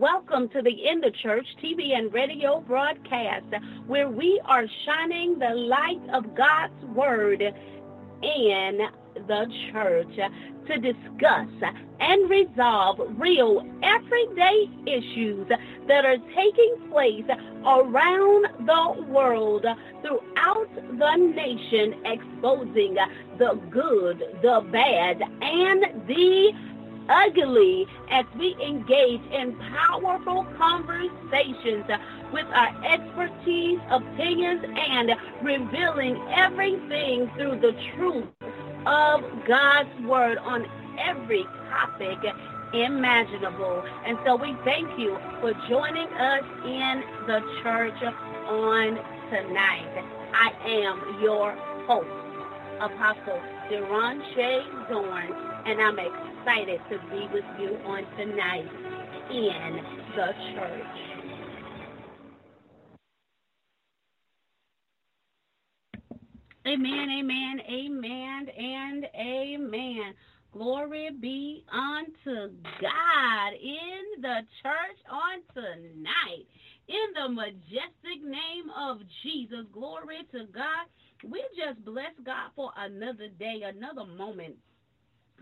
Welcome to the In the Church TV and radio broadcast, where we are shining the light of God's Word in the church to discuss and resolve real everyday issues that are taking place around the world throughout the nation, exposing the good, the bad, and the ugly as we engage in powerful conversations with our expertise, opinions, and revealing everything through the truth of God's Word on every topic imaginable. And so we thank you for joining us in the church on tonight. I am your host, Apostle Deron Shea Dorn, and I'm excited to be with you on tonight in the church. Amen, amen, amen, and amen. Glory be unto God in the church on tonight. In the majestic name of Jesus, glory to God. We just bless God for another day, another moment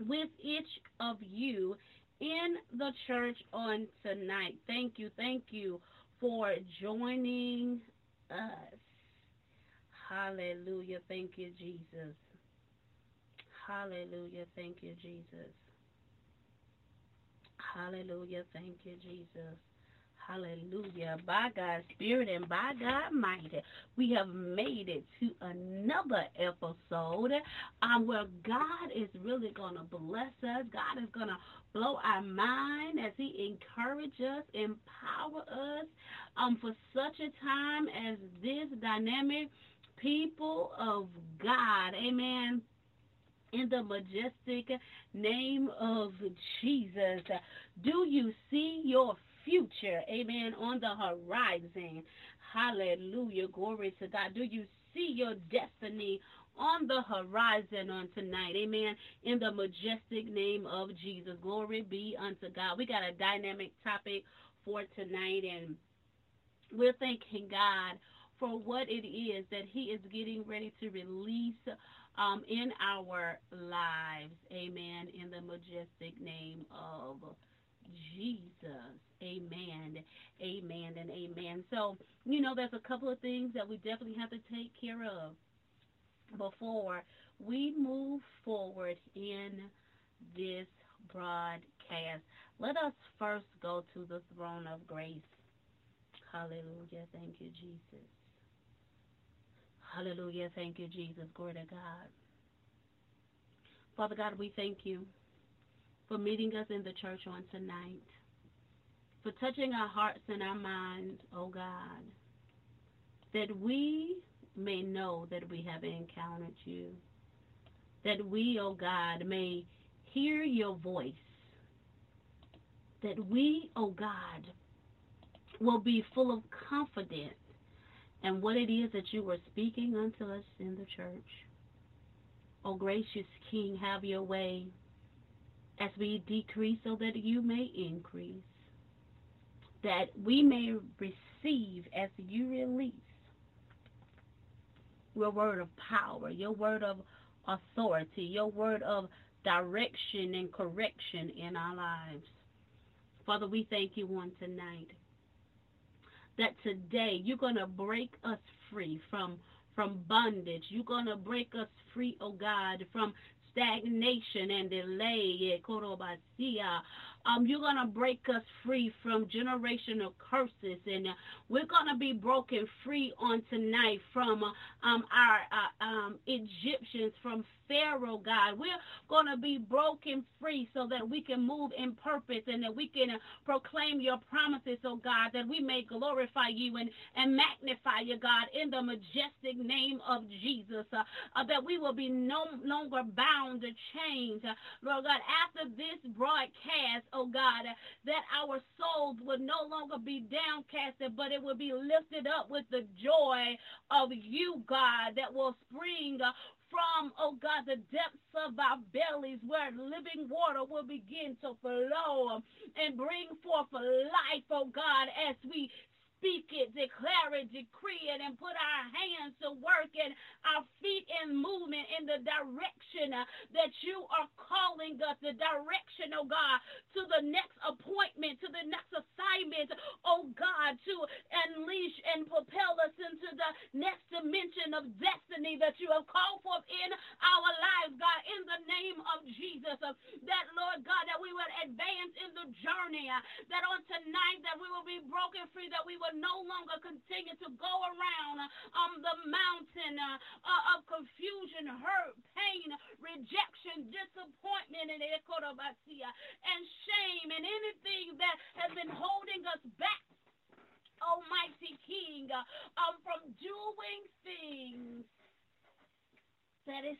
with each of you in the church on tonight. Thank you, thank you for joining us. Hallelujah. Thank you, Jesus. Hallelujah. Thank you, Jesus. Hallelujah. Thank you, Jesus. Hallelujah. By God's Spirit and by God might, we have made it to another episode um, where God is really going to bless us. God is going to blow our mind as He encourages us, empower us um, for such a time as this dynamic people of God. Amen in the majestic name of Jesus. Do you see your future, amen, on the horizon. Hallelujah. Glory to God. Do you see your destiny on the horizon on tonight? Amen. In the majestic name of Jesus. Glory be unto God. We got a dynamic topic for tonight, and we're thanking God for what it is that He is getting ready to release um, in our lives. Amen. In the majestic name of Jesus. Amen. Amen and amen. So, you know, there's a couple of things that we definitely have to take care of before we move forward in this broadcast. Let us first go to the throne of grace. Hallelujah. Thank you, Jesus. Hallelujah. Thank you, Jesus. Glory to God. Father God, we thank you for meeting us in the church on tonight, for touching our hearts and our minds, oh God, that we may know that we have encountered you, that we, oh God, may hear your voice, that we, oh God, will be full of confidence in what it is that you are speaking unto us in the church. Oh gracious King, have your way as we decrease so that you may increase, that we may receive as you release your word of power, your word of authority, your word of direction and correction in our lives. Father, we thank you one tonight that today you're going to break us free from from bondage. You're going to break us free, oh God, from stagnation and delay. Um, you're going to break us free from generational curses, and uh, we're going to be broken free on tonight from uh, um, our uh, um, Egyptians, from Pharaoh, God. We're going to be broken free so that we can move in purpose and that we can proclaim your promises, oh God, that we may glorify you and, and magnify you, God, in the majestic name of Jesus, uh, uh, that we will be no longer bound to change. Lord God, after this broadcast, oh God, that our souls would no longer be downcasted, but it will be lifted up with the joy of you, God, that will spring from, oh God, the depths of our bellies where living water will begin to flow and bring forth life, oh God, as we speak it, declare it, decree it, and put our hands to work and our feet in movement in the direction uh, that you are calling us, the direction, oh God, to the next appointment, to the next assignment, oh God, to unleash and propel us into the of destiny that you have called forth in our lives, God, in the name of Jesus. Uh, that, Lord God, that we will advance in the journey, uh, that on tonight that we will be broken free, that we will no longer continue to go around um, the mountain uh, uh, of confusion, hurt, pain, rejection, disappointment, and and shame, and anything that has been holding us back Almighty King, uh, um, from doing things that is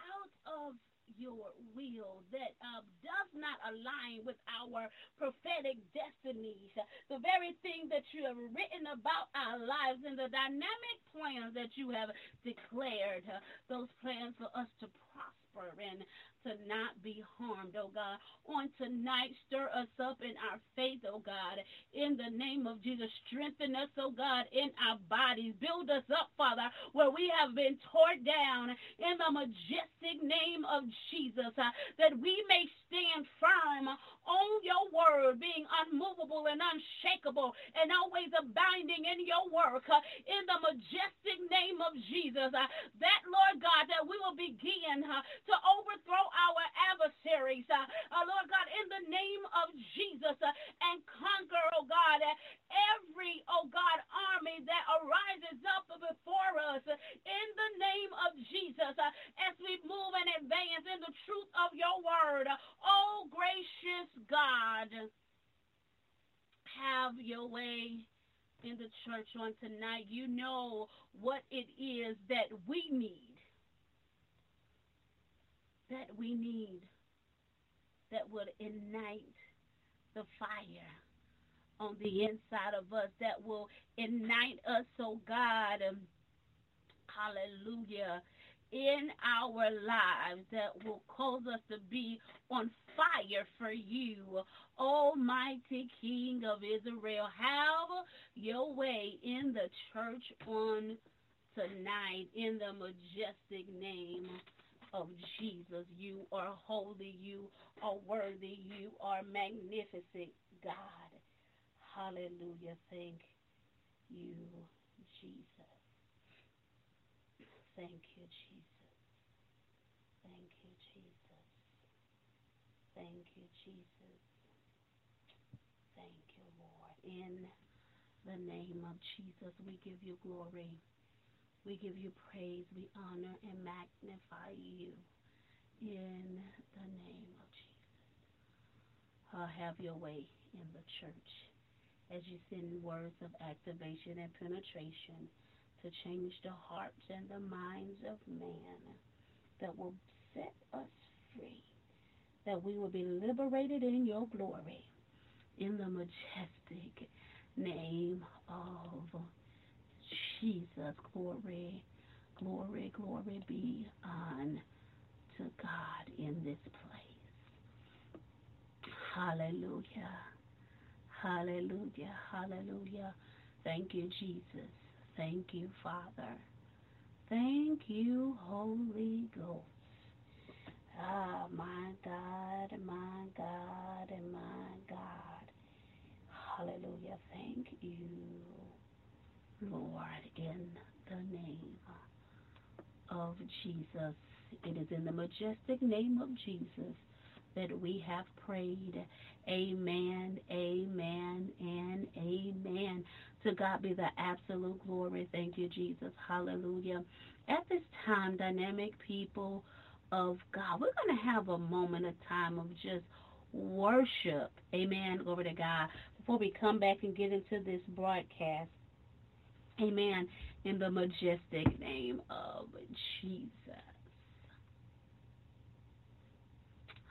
out of your will that uh, does not align with our prophetic destinies. The very thing that you have written about our lives and the dynamic plans that you have declared, uh, those plans for us to prosper and to not be harmed, oh God. On tonight, stir us up in our faith, oh God. In the name of Jesus, strengthen us, oh God, in our bodies. Build us up, Father, where we have been torn down in the majestic name of Jesus, uh, that we may stand firm on your word, being unmovable and unshakable, and always abounding in your work. Uh, in the majestic name of Jesus, uh, that, Lord God, that we will begin uh, to overthrow our adversaries, uh, uh, Lord God, in the name of Jesus, uh, and conquer, oh God, every, oh God, army that arises up before us in the name of Jesus as we move and advance in the truth of your word. Oh, gracious God, have your way in the church on tonight. You know what it is that we need. That we need that would ignite the fire on the inside of us, that will ignite us, oh God. Um, hallelujah in our lives that will cause us to be on fire for you, Almighty King of Israel. Have your way in the church on tonight in the majestic name of Jesus. You are holy, you are worthy, you are magnificent, God. Hallelujah. Thank you, Jesus. Thank you, Jesus. Thank you, Jesus. Thank you, Jesus. Thank you, Lord. In the name of Jesus, we give you glory. We give you praise. We honor and magnify you. In the name of Jesus. Uh, have your way in the church as you send words of activation and penetration to change the hearts and the minds of man that will set us free, that we will be liberated in your glory in the majestic name of Jesus. Glory, glory, glory be on to God in this place. Hallelujah. Hallelujah. Hallelujah. Thank you, Jesus. Thank you, Father. Thank you, Holy Ghost. Ah, my God, my God, my God. Hallelujah. Thank you, Lord, in the name of Jesus. It is in the majestic name of Jesus that we have prayed. Amen, amen, and amen. To God be the absolute glory. Thank you, Jesus. Hallelujah. At this time, dynamic people of God, we're going to have a moment, a time of just worship. Amen. Glory to God. Before we come back and get into this broadcast. Amen. In the majestic name of Jesus.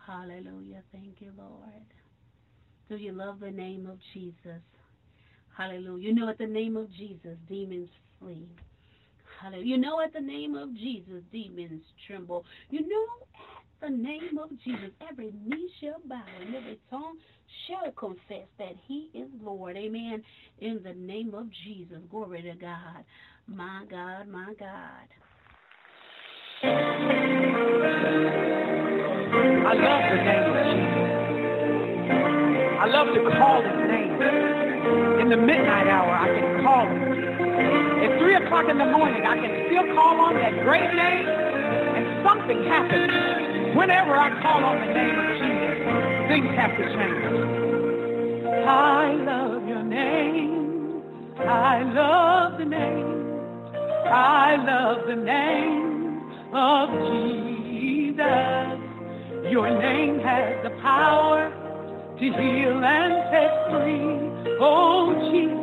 Hallelujah. Thank you, Lord. Do you love the name of Jesus? Hallelujah. You know, at the name of Jesus, demons flee. Hallelujah. You know, at the name of Jesus, demons tremble. You know, at the name of Jesus, every knee shall bow and every tongue shall confess that he is Lord. Amen. In the name of Jesus. Glory to God. My God, my God. I love the name of Jesus. I love to call his name in the midnight hour, I can call him. At 3 o'clock in the morning, I can still call on that great name, and something happens. Whenever I call on the name of Jesus, things have to change. I love your name. I love the name. I love the name of Jesus. Your name has the power to heal and set free. Oh, Jesus,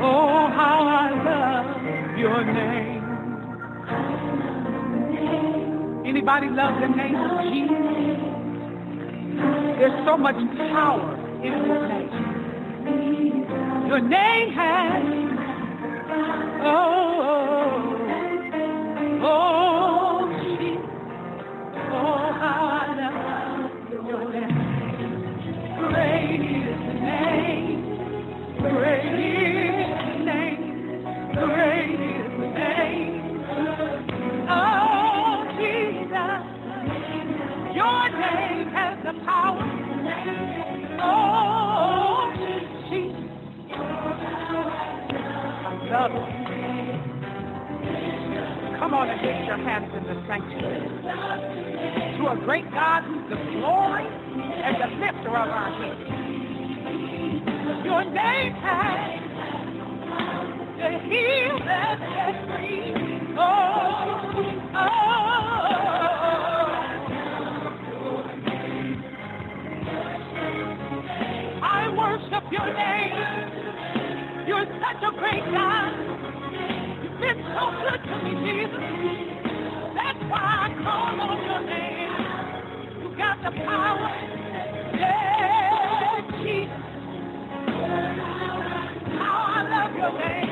oh, how I love your name. Anybody love the name of Jesus? There's so much power in his name. Your name has, oh, oh, oh, oh, I love your name. Great is the name. Great is the name. Great the power. Oh, Jesus. Love. Come on and lift your hands in the sanctuary to a great God who's the glory and the lifter of our heads. Your name has the healer that free. Oh, oh. lift up your name. You're such a great God. You've been so good to me, Jesus. That's why I call on your name. You got the power. Yeah, Jesus. How I love your name.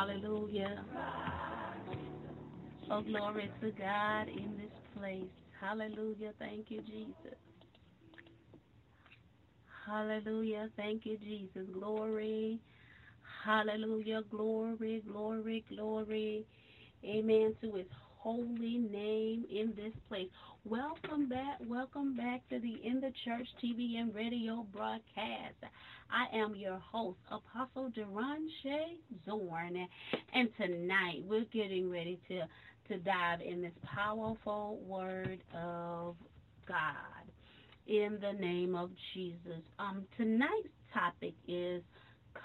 Hallelujah. Oh, glory to God in this place. Hallelujah. Thank you, Jesus. Hallelujah. Thank you, Jesus. Glory. Hallelujah. Glory, glory, glory. Amen to his holy name in this place. Welcome back. Welcome back to the In the Church TV and radio broadcast. I am your host, Apostle Deronche Zorn, and tonight we're getting ready to to dive in this powerful word of God in the name of Jesus. Um, tonight's topic is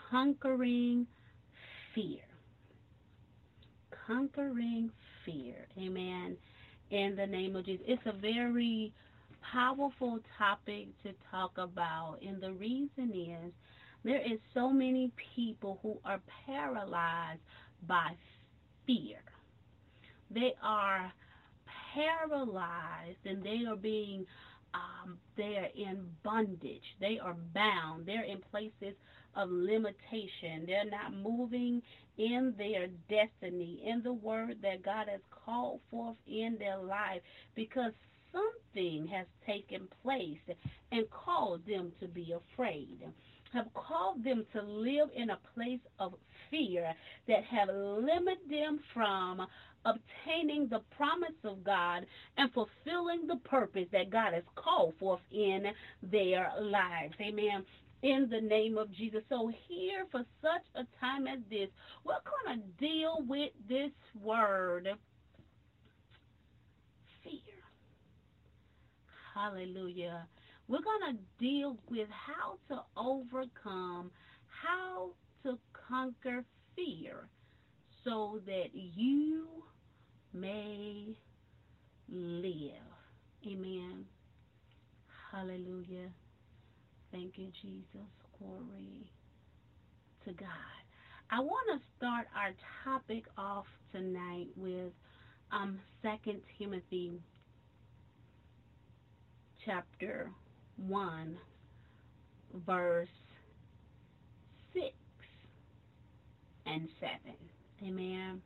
conquering fear. Conquering Amen. In the name of Jesus. It's a very powerful topic to talk about. And the reason is there is so many people who are paralyzed by fear. They are paralyzed and they are being um, they are in bondage. They are bound. They're in places of limitation. They're not moving in their destiny, in the word that God has called forth in their life, because something has taken place and caused them to be afraid, have caused them to live in a place of fear that have limited them from obtaining the promise of God and fulfilling the purpose that God has called forth in their lives. Amen in the name of Jesus. So, here for such a time as this, we're going to deal with this word fear. Hallelujah. We're going to deal with how to overcome, how to conquer fear so that you may live. Amen. Hallelujah. Thank you, Jesus. Glory to God. I want to start our topic off tonight with um, 2 Timothy chapter 1, verse 6 and 7. Amen.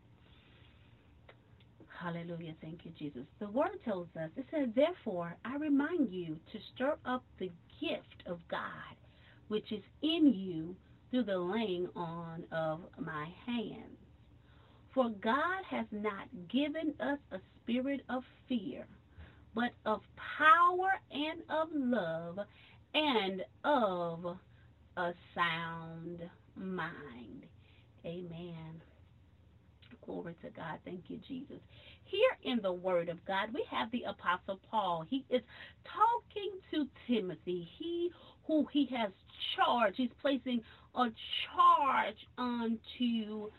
Hallelujah. Thank you, Jesus. The word tells us, it says, Therefore, I remind you to stir up the gift of God, which is in you through the laying on of my hands. For God has not given us a spirit of fear, but of power and of love and of a sound mind. Amen. Glory to God. Thank you, Jesus. Here in the Word of God, we have the Apostle Paul. He is talking to Timothy, he who he has charged. He's placing a charge onto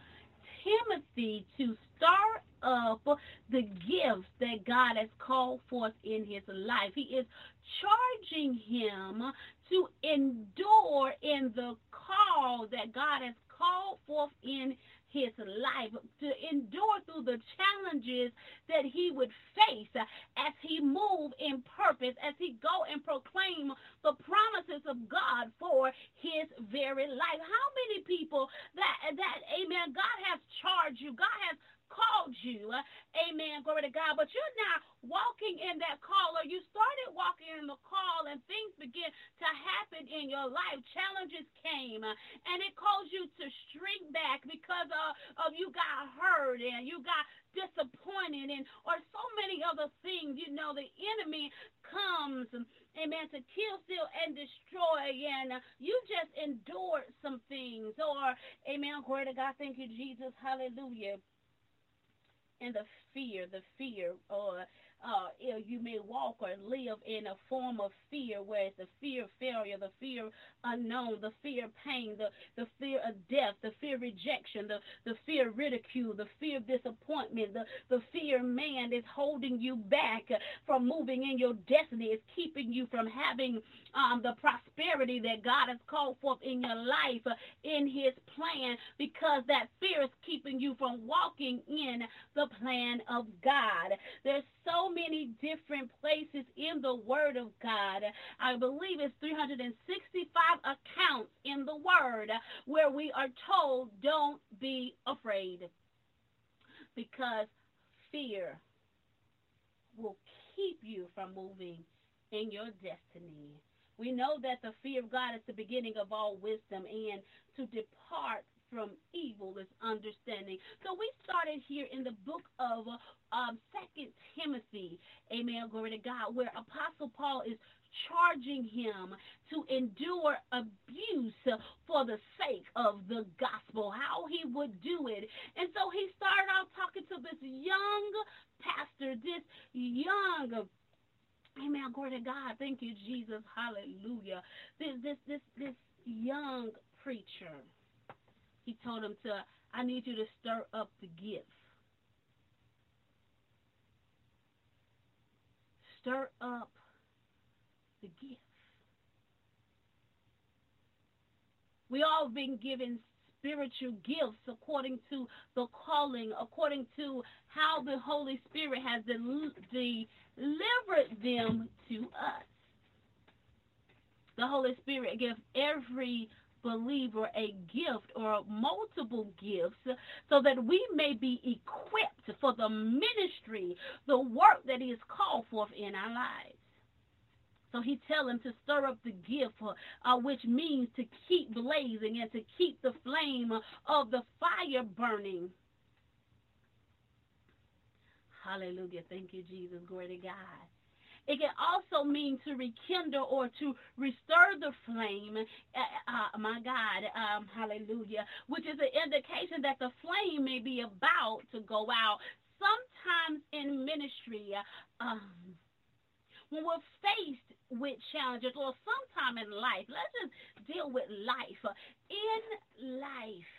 Timothy to start up the gifts that God has called forth in his life. He is charging him to endure in the call that God has called forth in his life, to endure through the challenges that he would face as he move in purpose, as he go and proclaim the promises of God for his very life. How many people that that amen, God has charged you, God has called you. Amen. Glory to God. But you're not walking in that call, or you started walking in the call, and things begin to happen in your life. Challenges came, and it caused you to shrink back because of, of you got hurt and you got disappointed and or so many other things. You know, the enemy comes amen, to kill, steal, and destroy. And you just endured some things. Or, amen, glory to God. Thank you, Jesus. Hallelujah. And the fear, the fear, or uh, you may walk or live in a form of fear, where it's the fear of failure, the fear unknown, the fear of pain, the, the fear of death, the fear of rejection, the, the fear of ridicule, the fear of disappointment, the, the fear man is holding you back from moving in your destiny, is keeping you from having um, the prosperity that God has called forth in your life in his plan because that fear is keeping you from walking in the plan of God. There's so many different places in the Word of God. I believe it's 365 accounts in the Word where we are told, don't be afraid because fear will keep you from moving in your destiny. We know that the fear of God is the beginning of all wisdom, and to depart from evil is understanding. So we started here in the book of um, Second Timothy, amen, glory to God, where Apostle Paul is charging him to endure abuse for the sake of the gospel, how he would do it. And so he started off talking to this young pastor, this young Amen. Glory to God. Thank you, Jesus. Hallelujah. This this this this young preacher, he told him to, I need you to stir up the gift. Stir up the gift. We all been given spiritual gifts according to the calling, according to how the Holy Spirit has delivered them to us. The Holy Spirit gives every believer a gift or multiple gifts so that we may be equipped for the ministry, the work that He has called forth in our lives. So he tell him to stir up the gift, uh, which means to keep blazing and to keep the flame of the fire burning. Hallelujah. Thank you, Jesus. Glory to God. It can also mean to rekindle or to restore the flame. Uh, uh, my God, um, hallelujah, which is an indication that the flame may be about to go out. Sometimes in ministry, um, when we're faced with challenges or sometime in life, let's just deal with life. In life,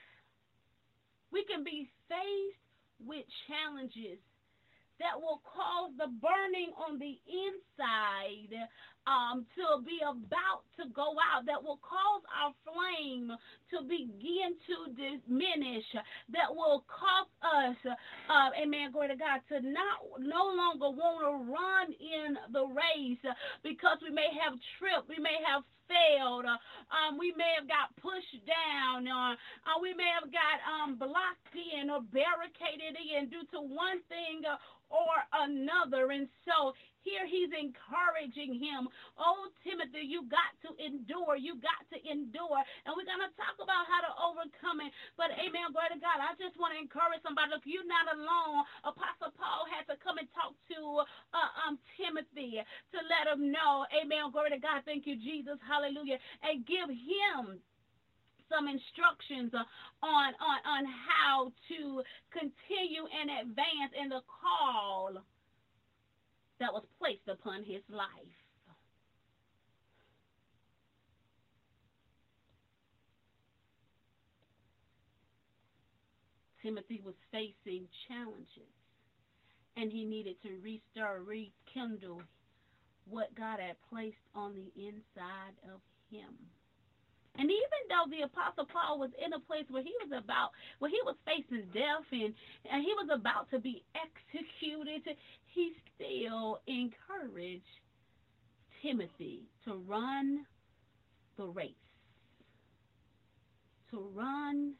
we can be faced with challenges that will cause the burning on the inside um, to be about to go out, that will cause our flame to begin to diminish, that will cause us, uh, amen, glory to God, to not no longer want to run in the race because we may have tripped, we may have failed, uh, um, we may have got pushed down, or uh, we may have got um, blocked in or barricaded in due to one thing or another. And so here he's encouraging him. Oh, Timothy, you got to endure. You got to endure. And we're going to talk about how to overcome it. But amen, glory to God. I just want to encourage somebody. Look, you're not alone. Apostle Paul had to come and talk to uh, um, Timothy to let him know. Amen, glory to God. Thank you, Jesus. Hallelujah. And give him some instructions on, on, on how to continue and advance in the call that was placed upon his life. Timothy was facing challenges and he needed to restore, rekindle what God had placed on the inside of him. And even though the Apostle Paul was in a place where he was about, where he was facing death and, and he was about to be executed, he still encouraged Timothy to run the race. To run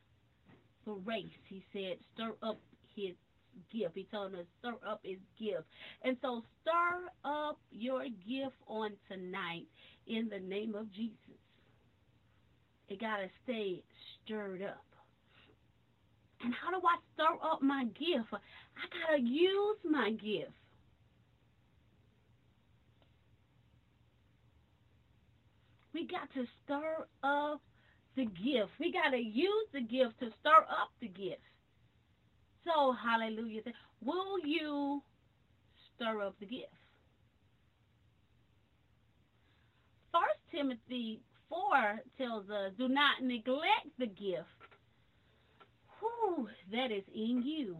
the race, he said, stir up his gift. He told him to stir up his gift. And so stir up your gift on tonight in the name of Jesus. It got to stay stirred up. And how do I stir up my gift? I got to use my gift. We got to stir up the gift. We got to use the gift to stir up the gift. So, hallelujah. Will you stir up the gift? First Timothy 4 tells us, do not neglect the gift whew, that is in you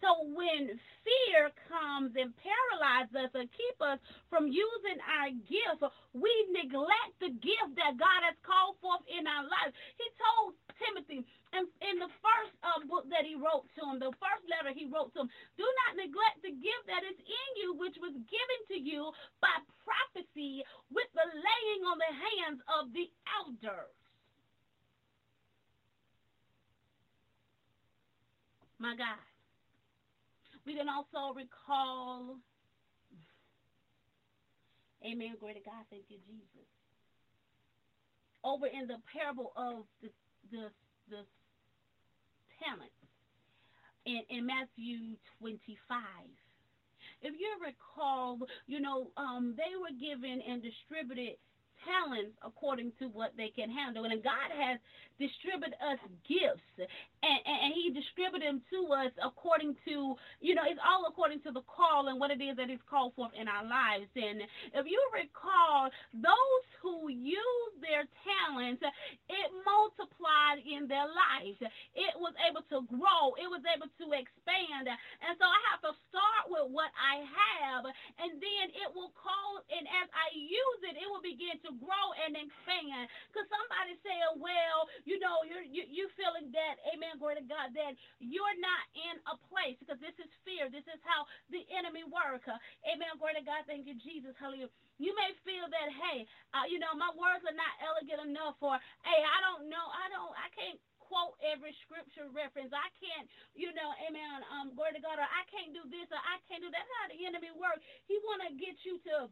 so when fear comes and paralyzes us and keep us from using our gift, we neglect the gift that God has called forth in our lives. He told Timothy in, in the first uh, book that he wrote to him, the first letter he wrote to him, do not neglect the gift that is in you, which was given to you by prophecy with the laying on the hands of the elders. My God. We can also recall, amen, glory to God, thank you, Jesus. Over in the parable of the, the, the talents in, in Matthew 25. If you recall, you know, um, they were given and distributed talents according to what they can handle. And God has distributed us gifts, and, and He distributed them to us according to, you know, it's all according to the call and what it is that He's called for in our lives. And if you recall, those who use their talents, it multiplied in their lives. It was able to grow. It was able to expand. And so I have to start with what I have, and then it will call, and as I use it, it will begin to grow and expand. Because somebody saying, well, you know, you're you, you feeling that, amen, glory to God, that you're not in a place because this is fear. This is how the enemy works. Amen, glory to God. Thank you, Jesus. Hallelujah. You may feel that, hey, uh, you know, my words are not elegant enough, or hey, I don't know, I don't, I can't quote every scripture reference. I can't, you know, amen, um, glory to God, or I can't do this, or I can't do that. That's how the enemy works. He want to get you to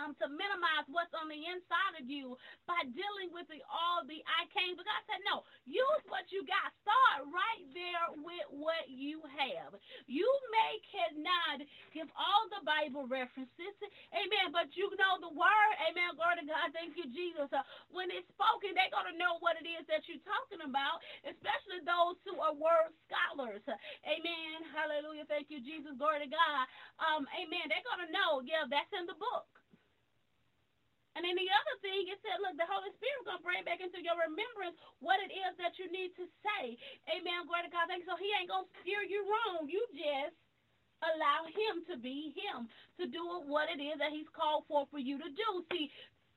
um, to minimize what's on the inside of you by dealing with the, all the I can't. But God said, no, use what you got. Start right there with what you have. You may cannot give all the Bible references, amen, but you know the word, amen, glory to God, thank you, Jesus. Uh, when it's spoken, they're going to know what it is that you're talking about, especially those who are word scholars. Amen, hallelujah, thank you, Jesus, glory to God. Um, amen, they're going to know, yeah, that's in the book. And then the other thing, it said, look, the Holy Spirit is going to bring back into your remembrance what it is that you need to say. Amen. Glory to God. Thank you. So he ain't going to steer you wrong. You just allow him to be him, to do what it is that he's called for for you to do. See,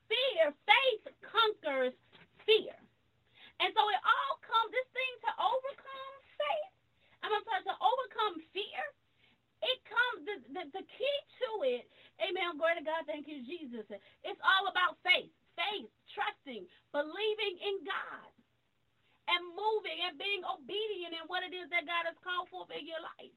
fear, faith conquers fear. And so it all comes, this thing to overcome faith, I'm sorry, to overcome fear, it comes, the, the, the key to it Amen. Glory to God. Thank you, Jesus. It's all about faith. Faith, trusting, believing in God, and moving and being obedient in what it is that God has called for in your life.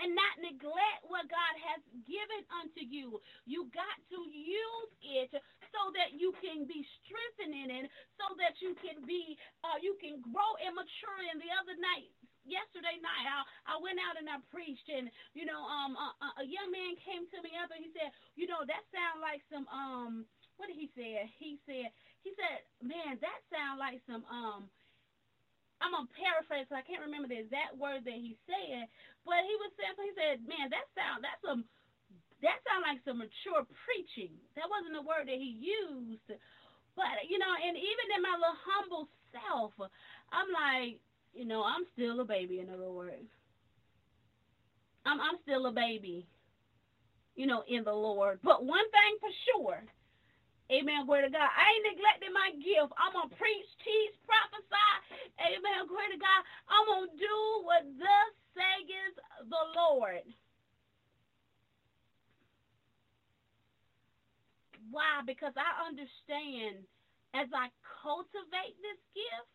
And not neglect what God has given unto you. You got to use it so that you can be strengthened in it, so that you can be, uh, you can grow and mature. And the other night, yesterday night I, I went out and I preached and you know um a, a young man came to me after he said you know that sound like some um what did he say? He said he said man that sound like some um I'm gonna paraphrase so I can't remember the exact word that he said but he was saying he said man that sound that's some that sound like some mature preaching. That wasn't the word that he used but you know and even in my little humble self I'm like you know, I'm still a baby in other words. I'm I'm still a baby, you know, in the Lord. But one thing for sure, Amen. Glory to God. I ain't neglecting my gift. I'm gonna preach, teach, prophesy. Amen. Glory to God. I'm gonna do what thus says the Lord. Why? Because I understand as I cultivate this gift,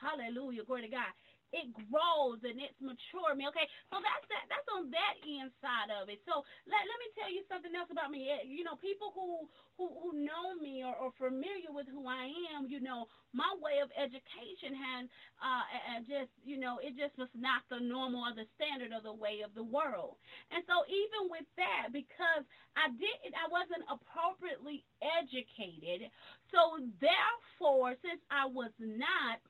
Hallelujah. Glory to God. it grows and it's mature me. Okay, so that's that. That's on that inside of it. So let let me tell you something else about me. Eh, you know, people who who who know me or, or familiar with who I am, you know, my way of education has uh just you know it just was not the normal or the standard of the way of the world. And so even with that, because I didn't, I wasn't appropriately educated. So therefore, since I was not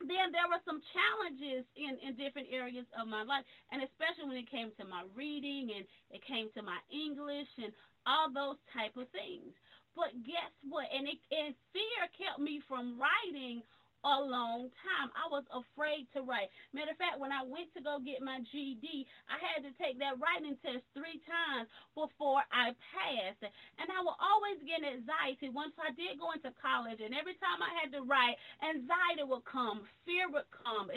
then there were some challenges in, in different areas of my life, and especially when it came to my reading and it came to my English and all those type of things. But guess what? And it and fear kept me from writing a long time. I was afraid to write. Matter of fact, when I went to go get my GED, I had to take that writing test three times before I passed. And I would always get anxiety once I did go into college. And every time I had to write, anxiety would come, fear would come,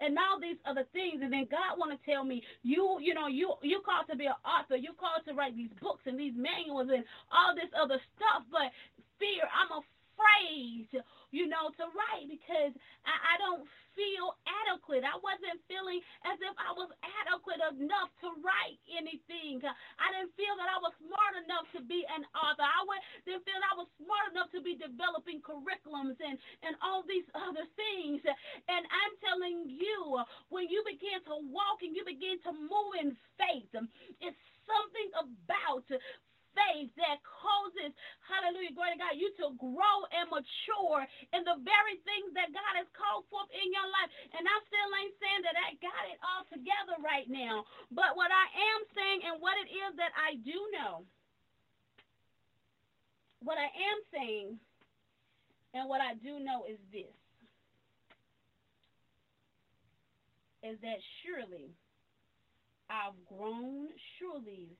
and all these other things. And then God want to tell me, you, you know, you you called to be an author. You called to write these books and these manuals and all this other stuff. But fear, I'm afraid you know, to write because I, I don't feel adequate. I wasn't feeling as if I was adequate enough to write anything. I didn't feel that I was smart enough to be an author. I didn't feel I was smart enough to be developing curriculums and, and all these other things. And I'm telling you, when you begin to walk and you begin to move in faith, it's something about faith that causes, hallelujah, glory to God, you to grow and mature in the very things that God has called forth in your life. And I still ain't saying that I got it all together right now. But what I am saying and what it is that I do know, what I am saying and what I do know is this is that surely I've grown, surely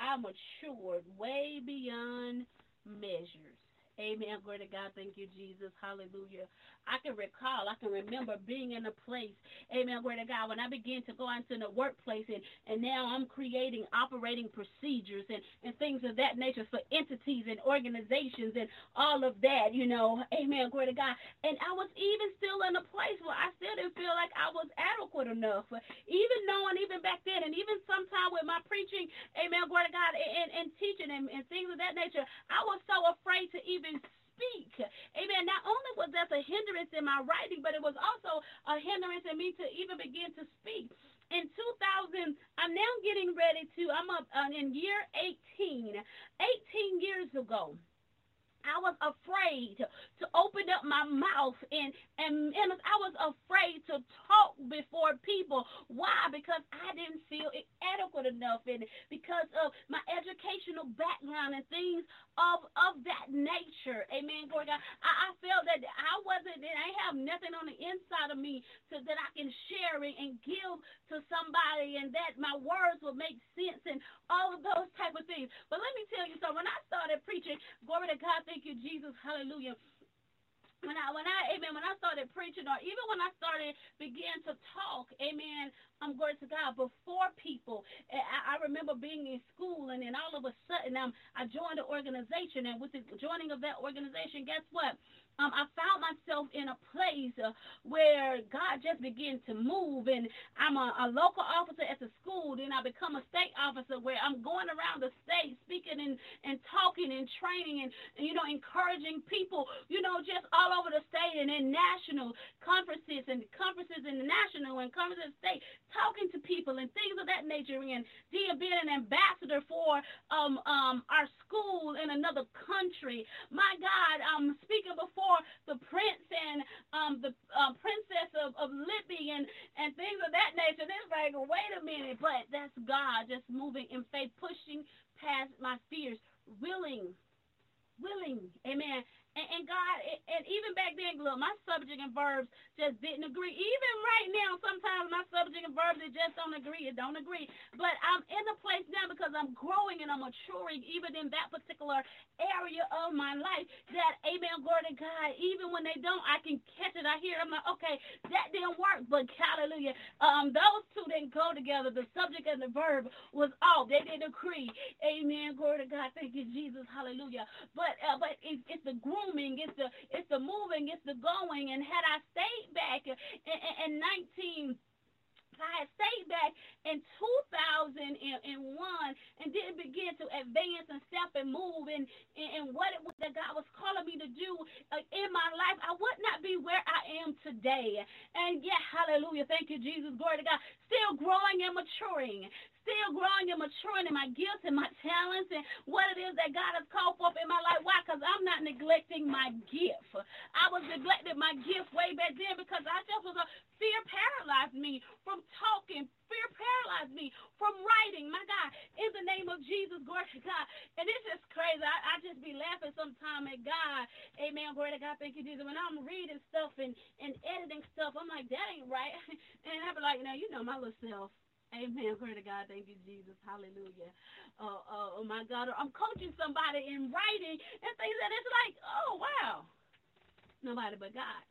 I matured way beyond measures. Amen. Glory to God. Thank you, Jesus. Hallelujah. I can recall, I can remember being in a place, amen, glory to God, when I began to go into the workplace and, and now I'm creating operating procedures and, and things of that nature for entities and organizations and all of that, you know, amen, glory to God. And I was even still in a place where I still didn't feel like I was adequate enough, even knowing even back then and even sometime with my preaching, amen, glory to God, and, and teaching and, and things of that nature, I was so afraid to even even speak. Amen. Not only was that a hindrance in my writing, but it was also a hindrance in me to even begin to speak. In 2000, I'm now getting ready to, I'm up uh, in year 18. 18 years ago. I was afraid to open up my mouth and, and, and I was afraid to talk before people. Why? Because I didn't feel adequate enough and because of my educational background and things of of that nature. Amen. Glory God. I, I felt that I wasn't I have nothing on the inside of me so that I can share it and give to somebody and that my words will make sense and all of those type of things. But let me tell you something. When I started preaching, glory to God, Thank you, Jesus. Hallelujah when I when I amen when I started preaching or even when I started begin to talk, amen, I'm um, glory to God before people. I, I remember being in school and then all of a sudden um, I joined an organization and with the joining of that organization, guess what? Um, I found myself in a place uh, where God just began to move, and I'm a, a local officer at the school. Then I become a state officer where I'm going around the state speaking and, and talking and training and, you know, encouraging people, you know, just all over the state and in national conferences and conferences in the national and conferences in state, talking to people and things of that nature, and being an ambassador for um, um, our school in another country. My God, I'm speaking before for the prince and um, the uh, princess of, of Libby and, and things of that nature. It's like, wait a minute, but that's God just moving in faith, pushing past my fears, willing, willing, amen. And, and God, and even back then, look, my subject and verbs just didn't agree. Even right now, sometimes my subject and verbs, it just don't agree. It don't agree. But I'm in a place now because I'm growing and I'm maturing even in that particular area of my life that, amen, glory to God, even when they don't, I can catch it. I hear it. I'm like, okay, that didn't work. But hallelujah. Um, those two didn't go together. The subject and the verb was off. They didn't agree. Amen. Glory to God. Thank you, Jesus. Hallelujah. But uh, but it's, it's the grooming, it's the it's the moving, it's the going. And had I stayed back in, in, in 19 I had stayed back in 2001 and didn't begin to advance and step and move and, and, what it was that God was calling me to do uh, in my life, I would not be where I am today. And yeah, hallelujah. Thank you, Jesus. Glory to God. Still growing and maturing still growing and maturing in my gifts and my talents and what it is that God has called for in my life. Why? Because I'm not neglecting my gift. I was neglecting my gift way back then because I just was a fear paralyzed me from talking. Fear paralyzed me from writing. My God, in the name of Jesus, glory to God. And it's just crazy. I, I just be laughing sometimes at God. Amen. Glory to God. Thank you, Jesus. When I'm reading stuff and, and editing stuff, I'm like, that ain't right. And I be like, now, you know my little self. Amen. Glory to God. Thank you, Jesus. Hallelujah. Uh, uh, oh, my God. I'm coaching somebody in writing and things that it's like, oh, wow. Nobody but God.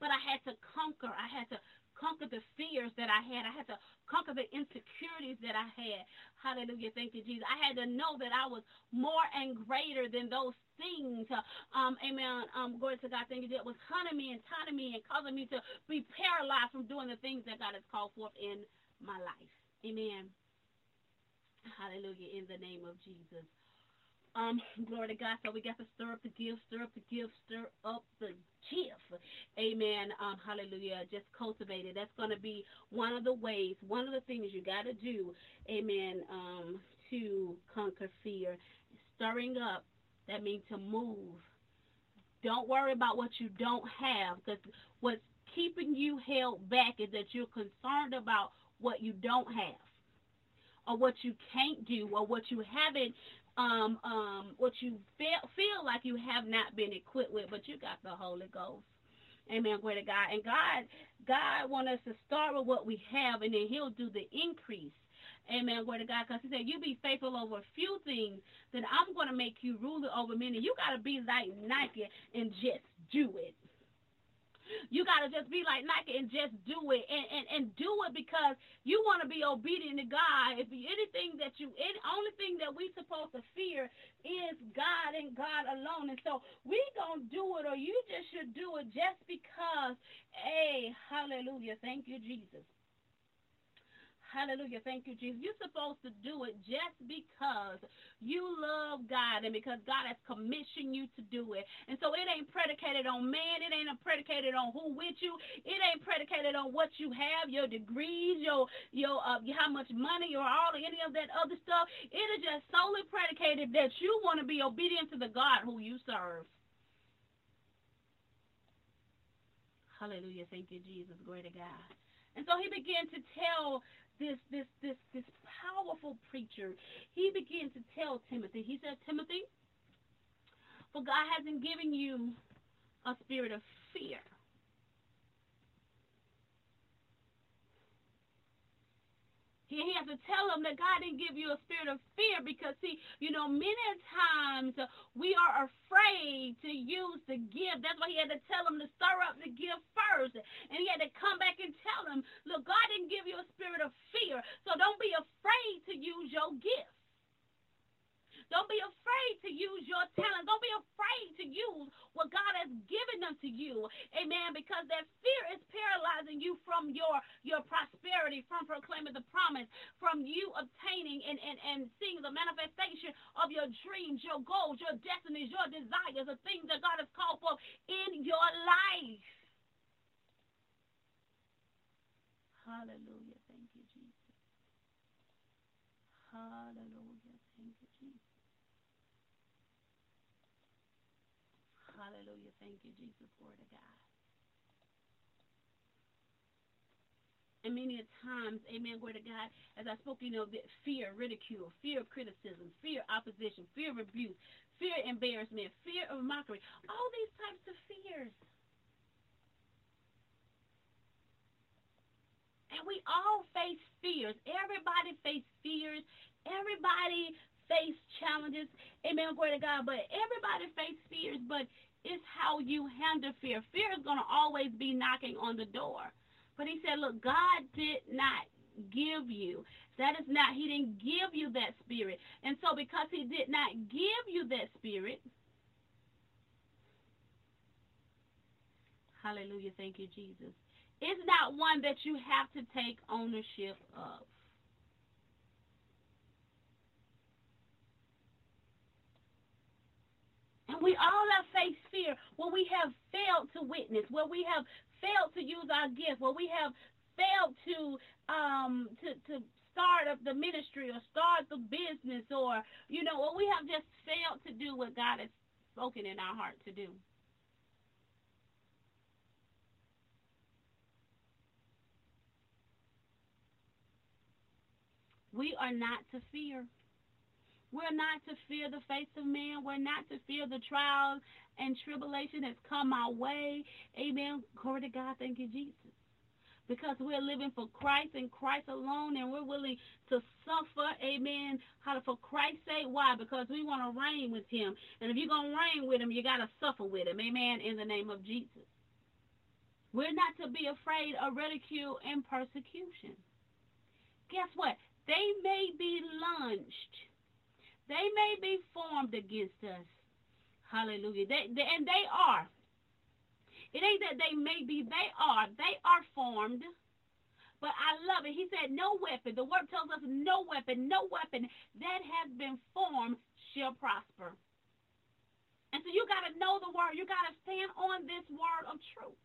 But I had to conquer. I had to conquer the fears that I had. I had to conquer the insecurities that I had. Hallelujah. Thank you, Jesus. I had to know that I was more and greater than those things. Um, amen. Um, glory to God. Thank you. That was hunting me and tying me and causing me to be paralyzed from doing the things that God has called forth in my life. Amen. Hallelujah. In the name of Jesus. Um, glory to God. So we got to stir up the gift, stir up the gift, stir up the gift. Amen. Um, hallelujah. Just cultivate it. That's going to be one of the ways, one of the things you got to do. Amen. Um, to conquer fear. Stirring up. That means to move. Don't worry about what you don't have because what's keeping you held back is that you're concerned about what you don't have or what you can't do or what you haven't um um what you feel feel like you have not been equipped with but you got the holy ghost amen glory to god and god god want us to start with what we have and then he'll do the increase Amen. Glory to God. Because he said, You be faithful over a few things, then I'm going to make you ruler over many. You got to be like Nike and just do it. You got to just be like Nike and just do it and, and, and do it because you want to be obedient to God. If anything that you, any only thing that we supposed to fear is God and God alone. And so we to do it or you just should do it just because, hey, hallelujah. Thank you, Jesus. Hallelujah. Thank you, Jesus. You're supposed to do it just because you love God and because God has commissioned you to do it. And so it ain't predicated on man. It ain't predicated on who with you. It ain't predicated on what you have, your degrees, your your uh, how much money or all any of that other stuff. It is just solely predicated that you want to be obedient to the God who you serve. Hallelujah. Thank you, Jesus. Glory to God. And so he began to tell this this this this powerful preacher, he began to tell Timothy. He said, Timothy, for God hasn't given you a spirit of fear. He has to tell them that God didn't give you a spirit of fear because, see, you know, many times we are afraid to use the gift. That's why he had to tell them to stir up the gift first. And he had to come back and tell them, look, God didn't give you a spirit of fear, so don't be afraid to use your gift. Don't be afraid to use your talent. Don't be afraid to use what God has given unto you. Amen. Because that fear is paralyzing you from your, your prosperity, from proclaiming the promise, from you obtaining and, and, and seeing the manifestation of your dreams, your goals, your destinies, your desires, the things that God has called for in your life. Hallelujah. Thank you, Jesus. Hallelujah. Thank you, Jesus. Hallelujah. Thank you, Jesus. Glory to God. And many times, amen, glory to God, as I spoke, you know, fear, ridicule, fear of criticism, fear of opposition, fear of abuse, fear of embarrassment, fear of mockery, all these types of fears. And and we all face fears. Everybody face fears. Everybody face challenges. Amen. Glory to God. But everybody face fears, but it's how you handle fear. Fear is going to always be knocking on the door. But he said, look, God did not give you. That is not, he didn't give you that spirit. And so because he did not give you that spirit, hallelujah, thank you, Jesus. It's not one that you have to take ownership of. And we all have faced fear when we have failed to witness, where we have failed to use our gift, where we have failed to um to to start up the ministry or start the business or you know, or we have just failed to do what God has spoken in our heart to do. We are not to fear. We're not to fear the face of man. We're not to fear the trials and tribulation that's come our way. Amen. Glory to God. Thank you, Jesus. Because we're living for Christ and Christ alone, and we're willing to suffer, amen, how for Christ's sake. Why? Because we want to reign with him. And if you're going to reign with him, you got to suffer with him, amen, in the name of Jesus. We're not to be afraid of ridicule and persecution. Guess what? They may be launched they may be formed against us. Hallelujah. They, they, and they are. It ain't that they may be, they are. They are formed. But I love it. He said, No weapon. The word tells us no weapon, no weapon that has been formed shall prosper. And so you got to know the word. You got to stand on this word of truth.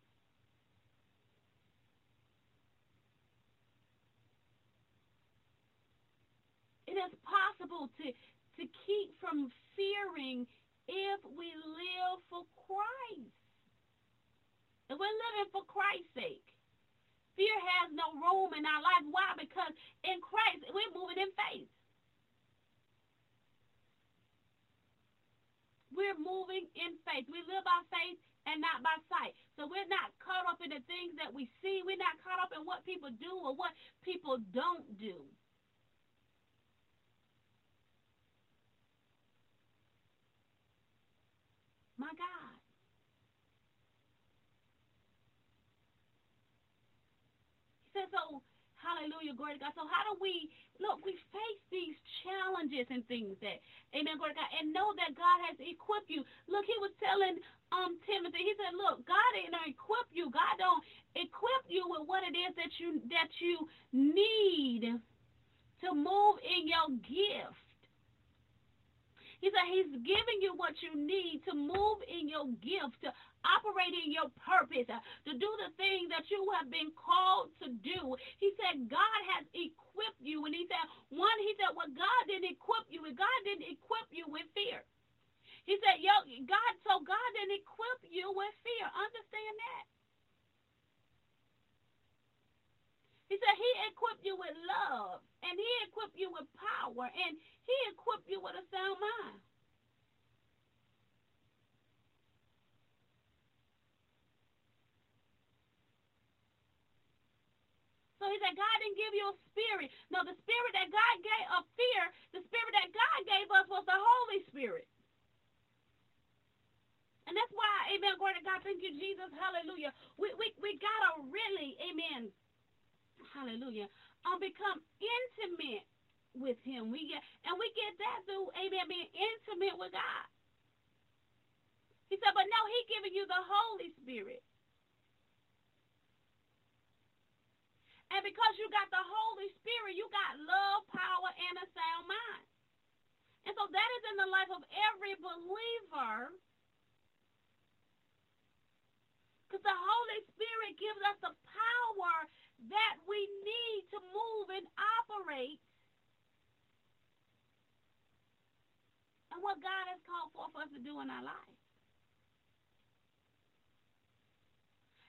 It is possible to to keep from fearing if we live for Christ. If we're living for Christ's sake. Fear has no room in our life. Why? Because in Christ, we're moving in faith. We're moving in faith. We live by faith and not by sight. So we're not caught up in the things that we see. We're not caught up in what people do or what people don't do. My God. He says, so, hallelujah, glory to God. So how do we, look, we face these challenges and things that, amen, glory to God, and know that God has equipped you. Look, he was telling um Timothy, he said, look, God didn't equip you. God don't equip you with what it is that you, that you need to move in your gift. He said he's giving you what you need to move in your gift, to operate in your purpose, to do the thing that you have been called to do. He said God has equipped you. And he said, one, he said, well, God didn't equip you. God didn't equip you with fear. He said, yo, God, so God didn't equip you with fear. Understand that. He said he equipped you with love, and he equipped you with power, and he equipped you with a sound mind. So he said, God didn't give you a spirit. No, the spirit that God gave of fear, the spirit that God gave us was the Holy Spirit. And that's why, amen, glory to God, thank you, Jesus, hallelujah. We, we, we got to really, amen, hallelujah, um, become intimate with him. We get and we get that through amen being intimate with God. He said, but no, he giving you the Holy Spirit. And because you got the Holy Spirit, you got love, power, and a sound mind. And so that is in the life of every believer. Because the Holy Spirit gives us the power that we need to move and operate and what God has called for, for us to do in our life.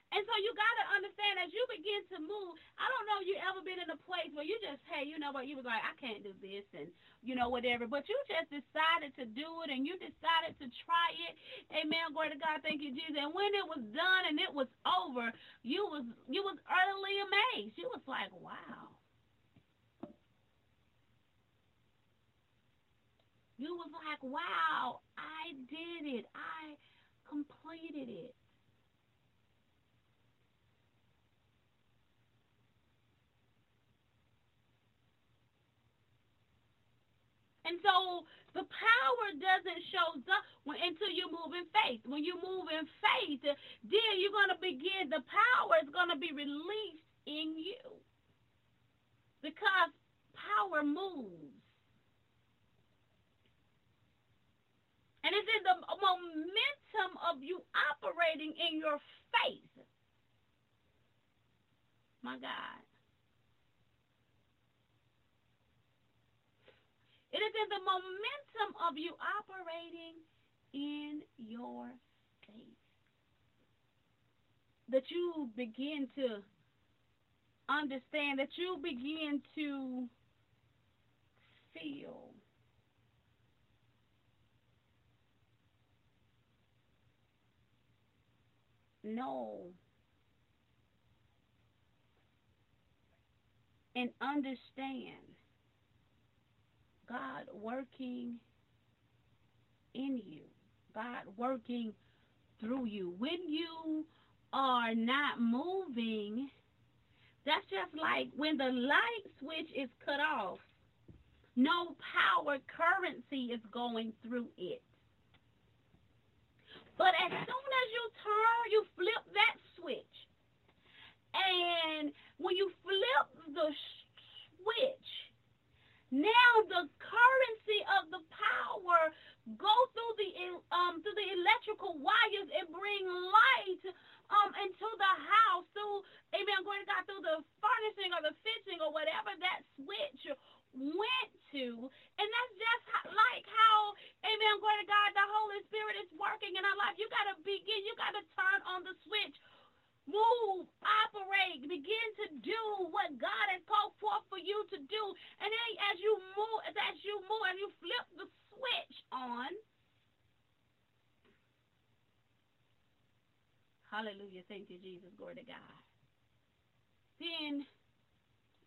And so you got to understand as you begin to move, I don't know if you ever been in a place where you just, hey, you know what, you was like, I can't do this and, you know, whatever. But you just decided to do it and you decided to try it. Amen. Glory to God. Thank you, Jesus. And when it was done and it was over, you was you was utterly amazed. You was like, wow. You was like, wow, I did it. I completed it. And so the power doesn't show up when, until you move in faith. When you move in faith, then you're going to begin, the power is going to be released in you. Because power moves. And it's in the momentum of you operating in your faith. My God. It is in the momentum of you operating in your faith that you begin to understand, that you begin to feel. Know and understand God working in you, God working through you. When you are not moving, that's just like when the light switch is cut off, no power currency is going through it. But as soon as you turn, you flip that switch. And when you flip the switch, now the currency of the power go through the um through the electrical wires and bring light um into the house through amen going to God through the furnishing or the fixing or whatever that switch went to. And that's just like how amen glory to God the Holy Spirit is working in our life. You got to begin you got to turn on the switch move, operate, begin to do what God has called forth for you to do. And then as you move, as you move, as you flip the switch on, hallelujah, thank you, Jesus, glory to God. Then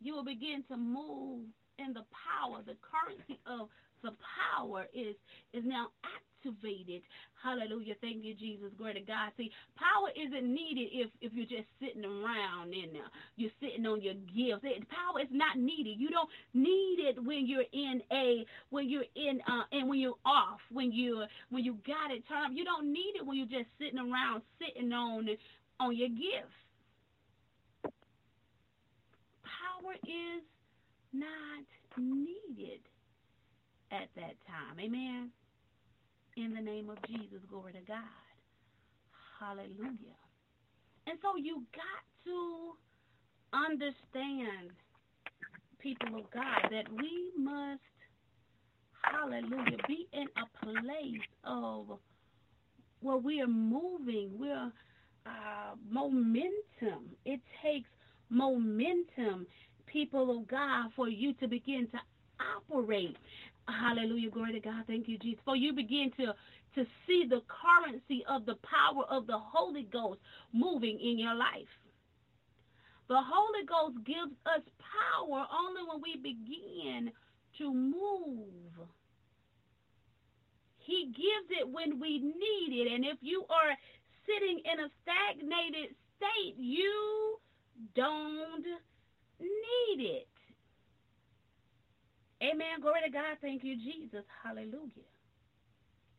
you will begin to move in the power, the currency of the power is is now activated. Hallelujah. Thank you, Jesus. Glory to God. See, power isn't needed if if you're just sitting around and uh, you're sitting on your gifts. Power is not needed. You don't need it when you're in a when you're in uh and when you're off, when you when you got it turned. You don't need it when you're just sitting around sitting on on your gifts. Power is not needed at that time. Amen. In the name of Jesus, glory to God. Hallelujah. And so you got to understand, people of God, that we must, hallelujah, be in a place of where we are moving. We're uh, momentum. It takes momentum, people of God, for you to begin to operate Hallelujah. Glory to God. Thank you, Jesus. For you begin to, to see the currency of the power of the Holy Ghost moving in your life. The Holy Ghost gives us power only when we begin to move. He gives it when we need it. And if you are sitting in a stagnated state, you don't need it. Amen. Glory to God. Thank you, Jesus. Hallelujah.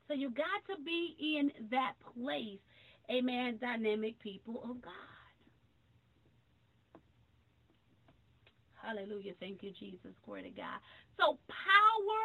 So you got to be in that place. Amen. Dynamic people of God. Hallelujah. Thank you, Jesus. Glory to God. So power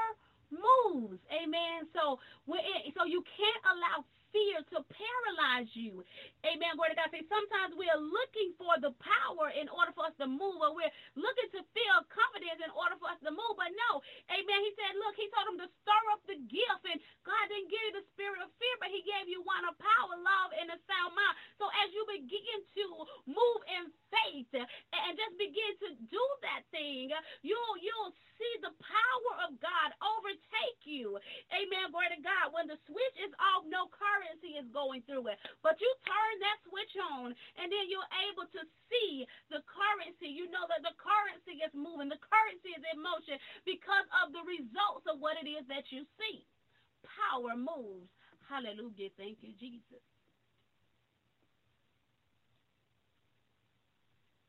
moves. Amen. So so you can't allow fear to paralyze you. Amen. Glory to God. Say sometimes we are looking for the power in order for us to move, or we're looking to feel confidence in order for us to move. But no, amen. He said, look, he told him to stir up the gift, and God didn't give you the spirit of fear, but he gave you one of power, love, and a sound mind. So as you begin to move in faith uh, and just begin to do that thing, uh, you'll you'll see the power of God overtake you. Amen. Glory to God. When the switch is off, no currency is going through it. But you turn that switch on, and then you're able to see the currency. You know that the currency is moving, the currency is in motion because of the results of what it is that you see. Power moves. Hallelujah. Thank you, Jesus.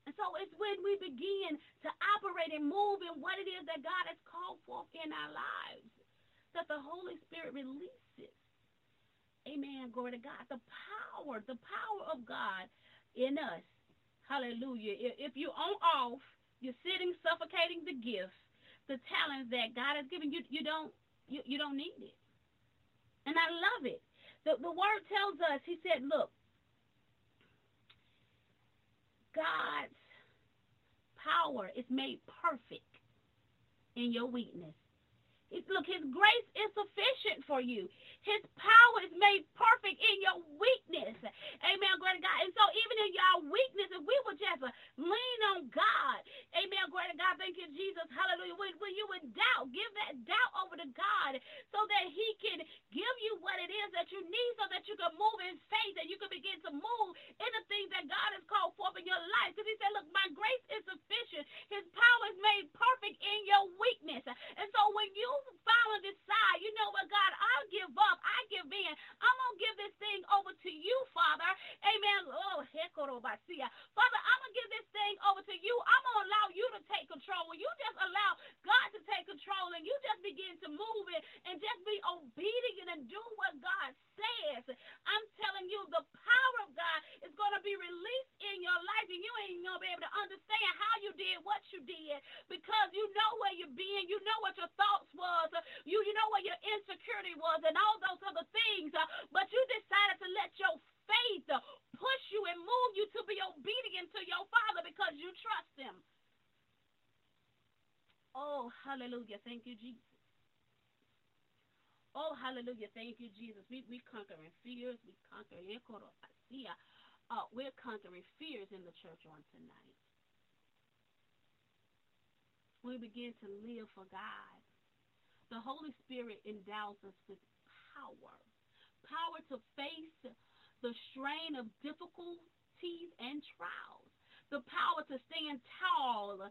And so it's when we begin to operate and move in what it is that God has called forth in our lives that the Holy Spirit releases. Amen. Glory to God. The power, the power of God in us. Hallelujah. If you're on off, you're sitting, suffocating the gifts, the talents that God has given you, you don't you, you don't need it. And I love it. The, the word tells us, he said, look, God's power is made perfect in your weakness. Look, his grace is sufficient for you. His power is made perfect in your weakness. Amen. Glory to God. And so even in your weakness, if we would just lean on God. Amen. Glory to God. Thank you, Jesus. Hallelujah. When, when you would doubt, give that doubt over to God so that he can give you what it is that you need so that you can move in faith and you can begin to move in the things that God has called forth in your life. Because he said, look, my grace is sufficient. His power is made perfect in your weakness. And so when you finally decide, you know what, God, I'll give up. I give in. I'm going to give this thing over to you, Father. Amen. Oh, Father, I'm going to give this thing over to you. I'm going to allow you to take control. When you just allow God to take control and you just begin to move it and just be obedient and do what God says, I'm telling you, the power of God is going to be released in your life and you ain't going to be able to understand how you did what you did because you know where you've been. You know what your thoughts was. You, you know where your insecurity was and all those other things. Uh, but you decided to let your faith uh, push you and move you to be obedient to your Father because you trust Him. Oh, hallelujah. Thank you, Jesus. Oh, hallelujah. Thank you, Jesus. We we conquering fears. We conquer uh, uh, we're conquering fears in the church on tonight. We begin to live for God. The Holy Spirit endows us with power. Power to face the strain of difficulties and trials the power to stand tall,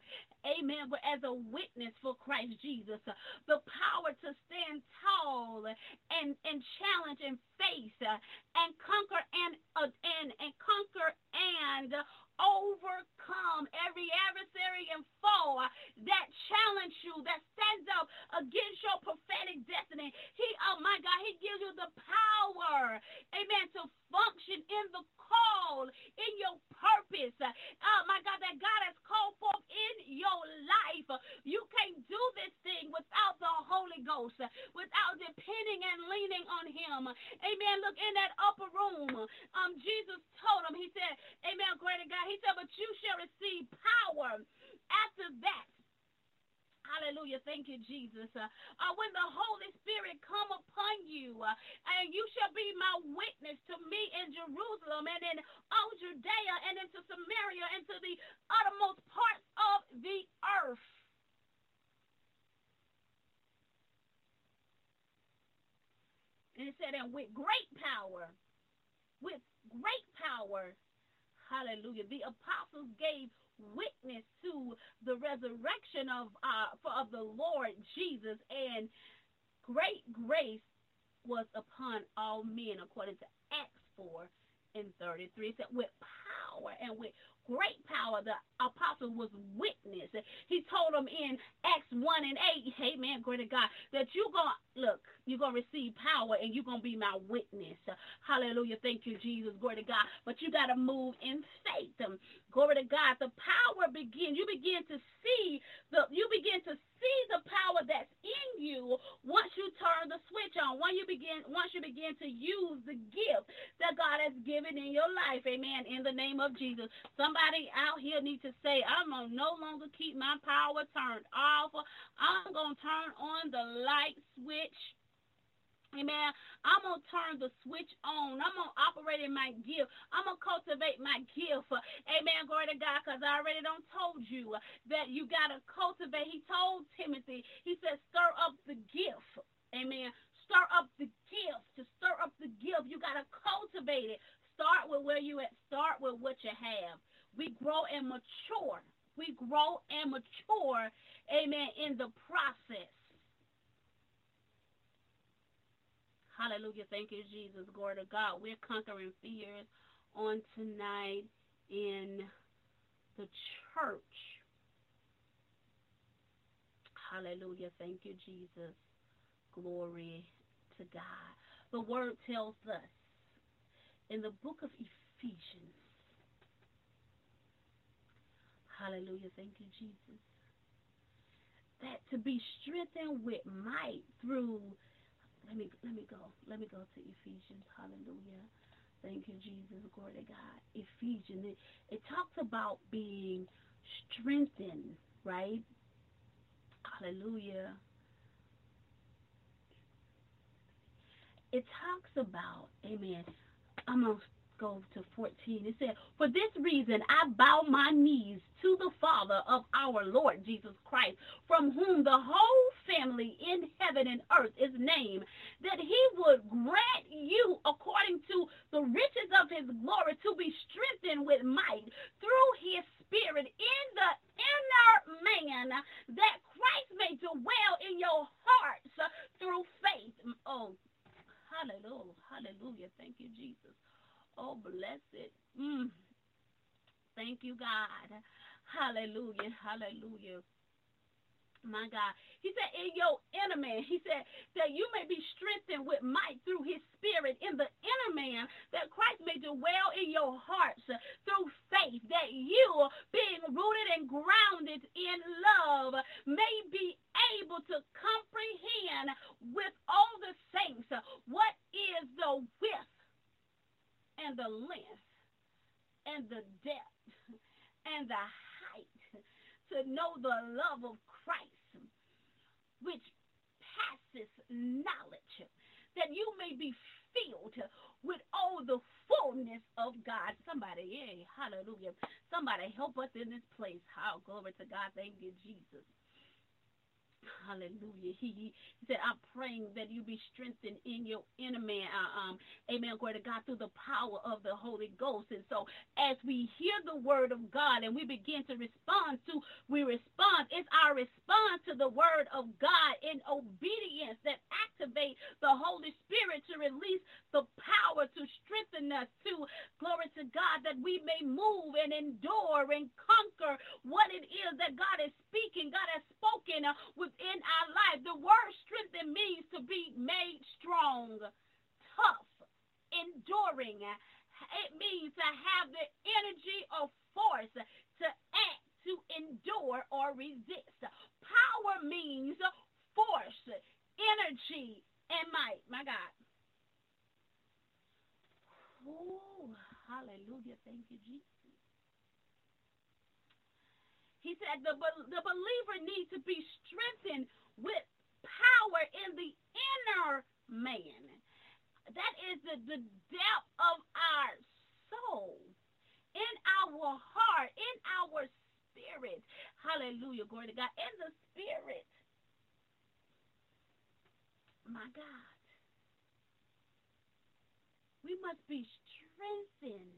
amen, but as a witness for Christ Jesus, the power to stand tall and, and challenge and face and conquer and, uh, and, and conquer and overcome every adversary and foe that challenge you, that stands up against your prophetic destiny. He, oh my God, he gives you the power, amen, to function in the call, in your purpose. Oh my God, that God has called forth in your life. You can't do this thing without the Holy Ghost, without depending and leaning on him. Amen. Look in that upper room. Um, Jesus told him, he said, Amen, greater God. He said, but you shall receive power after that. Hallelujah. Thank you, Jesus. Uh, uh, when the Holy Spirit come upon you, uh, and you shall be my witness to me in Jerusalem and in all Judea and into Samaria and to the uttermost parts of the earth. And it said, and with great power, with great power, hallelujah, the apostles gave witness to the resurrection of uh, of the Lord Jesus, and great grace was upon all men, according to Acts four and thirty three. Said with power and with great power, the apostle was witness. He told them in Acts 1 and 8, hey man, great to God, that you're going to, look, you're going to receive power and you're going to be my witness. Hallelujah. Thank you, Jesus. Glory to God. But you got to move in faith. Glory to God. The power begin. You begin to see the, you begin to see the power that's in you once you turn the switch on. Once you begin, once you begin to use the gift that God has given in your life. Amen. In the name of Jesus. Somebody out here needs to say, I'm to no longer keep my power turned off. I'm to turn on the light switch Amen. I'm going to turn the switch on. I'm going to operate in my gift. I'm going to cultivate my gift. Amen. Glory to God, because I already don't told you that you got to cultivate. He told Timothy, he said, stir up the gift. Amen. Stir up the gift. To stir up the gift, you got to cultivate it. Start with where you at. Start with what you have. We grow and mature. We grow and mature, amen, in the process. Hallelujah. Thank you, Jesus. Glory to God. We're conquering fears on tonight in the church. Hallelujah. Thank you, Jesus. Glory to God. The word tells us in the book of Ephesians. Hallelujah. Thank you, Jesus. That to be strengthened with might through let me let me go. Let me go to Ephesians. Hallelujah. Thank you, Jesus. Glory to God. Ephesians. It, it talks about being strengthened, right? Hallelujah. It talks about, amen. I'm going to go to 14. It said, For this reason I bow my knees to the Father of our Lord Jesus Christ, from whom the whole family in heaven and earth is named, that he would grant you, according to the riches of his glory, to be strengthened with might through his spirit in the inner man, that Christ may dwell in your hearts through faith. Oh, hallelujah. Hallelujah. Thank you, Jesus. Oh, blessed. Mm. Thank you, God. Hallelujah. Hallelujah. My God. He said, in your inner man, he said that you may be strengthened with might through his spirit in the inner man, that Christ may dwell in your hearts through faith, that you, being rooted and grounded in love, may be able to comprehend with all the saints what is the width and the length and the depth and the height to know the love of Christ, which passes knowledge, that you may be filled with all the fullness of God. Somebody, yay, hallelujah. Somebody help us in this place. How glory to God. Thank you, Jesus. Hallelujah. He, he, said, I'm praying that you be strengthened in your inner man. Uh, um, amen. Glory to God through the power of the Holy Ghost. And so as we hear the word of God and we begin to respond to, we respond. It's our response to the word of God in obedience that activate the Holy Spirit to release the power to strengthen us to, glory to God, that we may move and endure and conquer what it is that God is speaking, God has spoken uh, within our life. The word strengthen means to be made strong, tough, enduring. It means to have the energy or force to act, to endure, or resist. Power means force, energy, and might. My God. Oh, hallelujah. Thank you, Jesus. He said the, the believer needs to be strengthened with power in the inner man. That is the, the depth of our soul, in our heart, in our spirit. Hallelujah. Glory to God. In the spirit. My God. We must be strengthened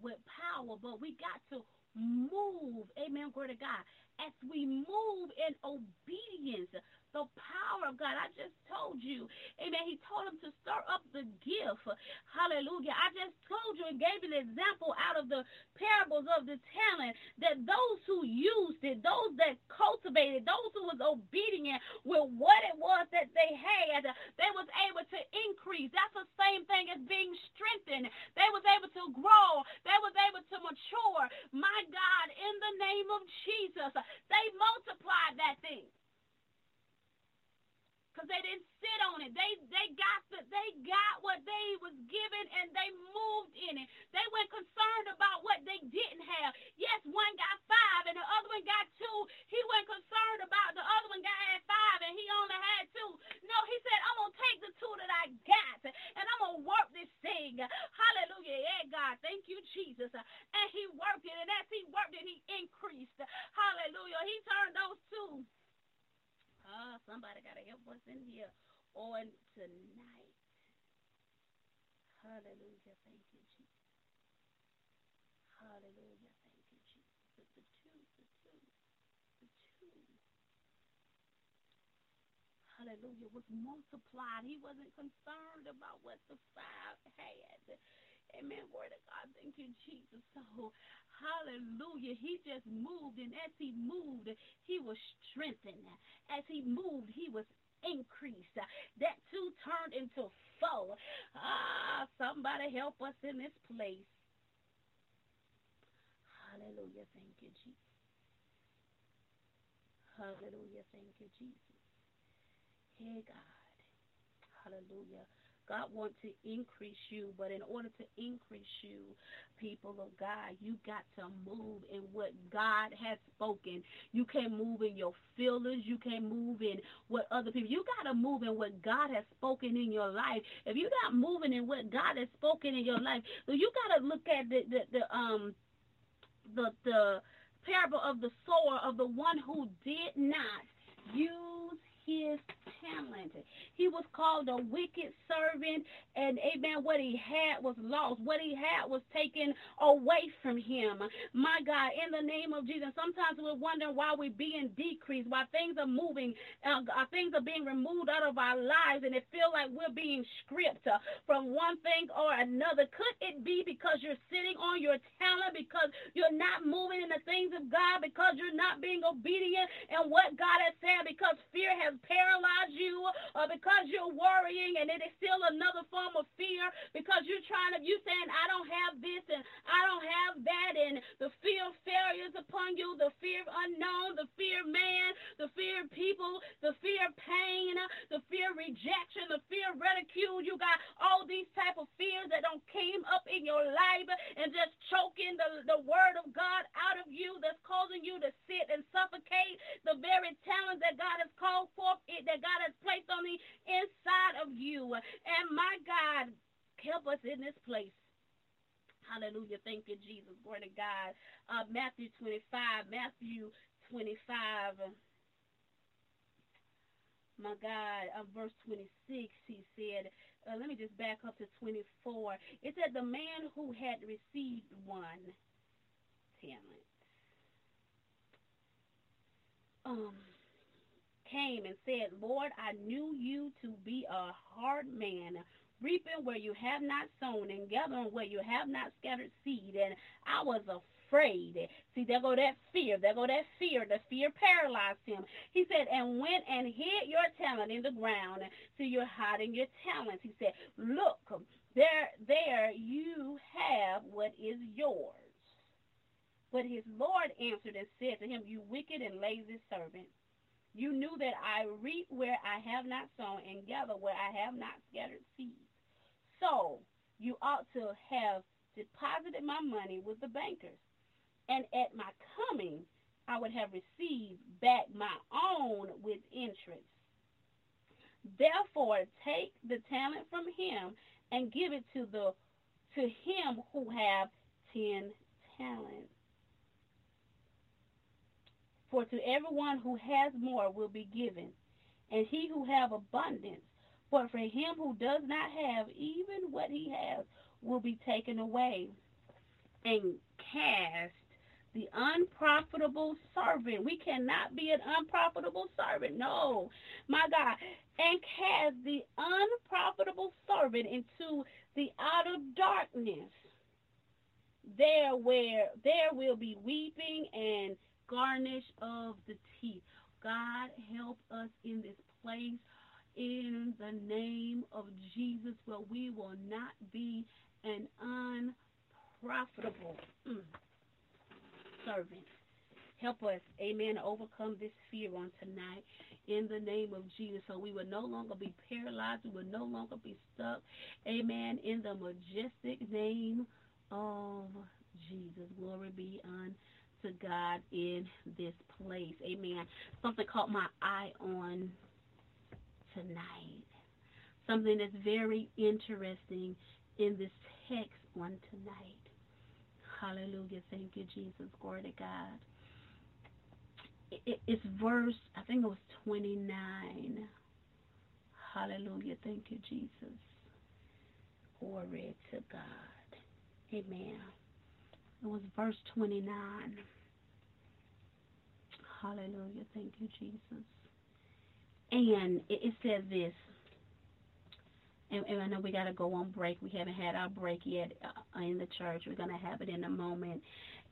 with power, but we got to move, amen, glory to God, as we move in obedience, the power of God. I just told you, amen, he told him to stir up the gift. Hallelujah. I just told you and gave an example out of the parables of the talent that those who used it, those that cultivated, those who was obedient with what it was that they had, they was able to increase. That's the same thing as being strengthened. They was able to grow. They was able to mature. My God, in the name of Jesus, they multiplied that thing because they didn't sit on it. They they got the they got what they was given and they moved in it. They weren't concerned about what they didn't have. Yes, one got five and the other one got two. He wasn't concerned about the other one got had five and he only had two. No, he said, I'm gonna take the two that I got and I'm gonna work this thing. Hallelujah. Yeah, God, thank you, Jesus. And he worked it, and as he worked it, he increased. Hallelujah. He turned those two. Uh, somebody got to help us in here on tonight. Hallelujah. Thank you, Jesus. Hallelujah. Thank you, Jesus. The, the two, the two, the two. Hallelujah. Was multiplied. He wasn't concerned about what the five had. Amen. Word of God. Thank you, Jesus. So, hallelujah. He just moved, and as he moved, he was strengthened. As he moved, he was increased. That two turned into four. Ah, somebody help us in this place. Hallelujah. Thank you, Jesus. Hallelujah. Thank you, Jesus. Hey, God. Hallelujah. God wants to increase you, but in order to increase you, people of God, you got to move in what God has spoken. You can't move in your feelings. You can't move in what other people. You got to move in what God has spoken in your life. If you're not moving in what God has spoken in your life, so you got to look at the, the, the um the the parable of the sower of the one who did not use his talent. He was called a wicked servant, and amen, what he had was lost. What he had was taken away from him. My God, in the name of Jesus, sometimes we're wondering why we're being decreased, why things are moving, uh, uh things are being removed out of our lives, and it feels like we're being stripped uh, from one thing or another. Could it be because you're sitting on your talent, because you're not moving in the things of God, because you're not being obedient and what God has said, because fear has paralyze you or because you're worrying and it is still another form of fear because you're trying to, you saying, I don't have this and I don't have that and the fear of failure is upon you, the fear of unknown, the fear of man, the fear of people, the fear of pain, the fear of rejection, the fear of ridicule. You got all these type of fears that don't came up in your life and just choking the, the word of God out of you that's causing you to sit and suffocate the very talent that God has called for forth it that God has placed on the inside of you. And my God, help us in this place. Hallelujah. Thank you, Jesus. Glory to God. Uh, Matthew 25. Matthew 25. My God, uh, verse 26, he said, uh, let me just back up to 24. It said, the man who had received one talent. Um, came and said, Lord, I knew you to be a hard man, reaping where you have not sown and gathering where you have not scattered seed. And I was afraid. See, there go that fear. There go that fear. The fear paralyzed him. He said, and went and hid your talent in the ground. See, you're hiding your talents. He said, look, there, there you have what is yours. But his Lord answered and said to him, You wicked and lazy servant. You knew that I reap where I have not sown and gather where I have not scattered seed. So you ought to have deposited my money with the bankers. And at my coming, I would have received back my own with interest. Therefore, take the talent from him and give it to the to him who have ten talents. For to everyone who has more will be given, and he who have abundance. But for him who does not have, even what he has will be taken away. And cast the unprofitable servant. We cannot be an unprofitable servant. No, my God. And cast the unprofitable servant into the outer darkness. There where there will be weeping and garnish of the teeth. God, help us in this place in the name of Jesus where we will not be an unprofitable mm, servant. Help us, amen, overcome this fear on tonight in the name of Jesus. So we will no longer be paralyzed. We will no longer be stuck. Amen. In the majestic name of Jesus. Glory be unto to God in this place. Amen. Something caught my eye on tonight. Something that's very interesting in this text on tonight. Hallelujah. Thank you, Jesus. Glory to God. it, it's verse, I think it was 29. Hallelujah. Thank you, Jesus. Glory to God. Amen. It was verse 29. Hallelujah. Thank you, Jesus. And it, it says this. And, and I know we got to go on break. We haven't had our break yet uh, in the church. We're going to have it in a moment.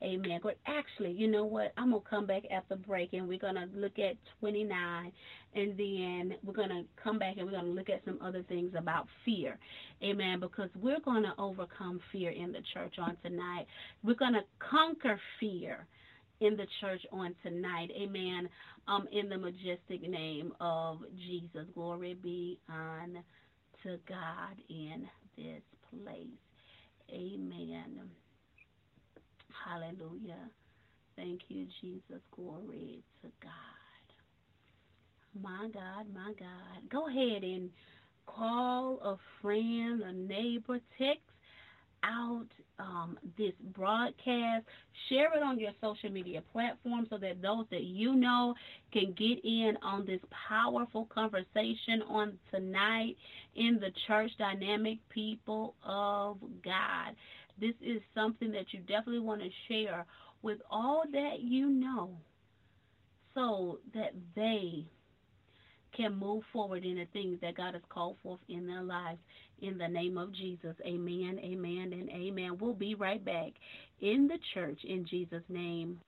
Amen. But actually, you know what? I'm going to come back after break and we're going to look at 29 and then we're going to come back and we're going to look at some other things about fear. Amen. Because we're going to overcome fear in the church on tonight. We're going to conquer fear in the church on tonight. Amen. Um, in the majestic name of Jesus. Glory be on to God in this place. Amen. Hallelujah. Thank you, Jesus. Glory to God. My God, my God. Go ahead and call a friend, a neighbor, text out um, this broadcast. Share it on your social media platform so that those that you know can get in on this powerful conversation on tonight in the church dynamic people of God. This is something that you definitely want to share with all that you know so that they can move forward in the things that God has called forth in their lives. In the name of Jesus, amen, amen, and amen. We'll be right back in the church in Jesus' name.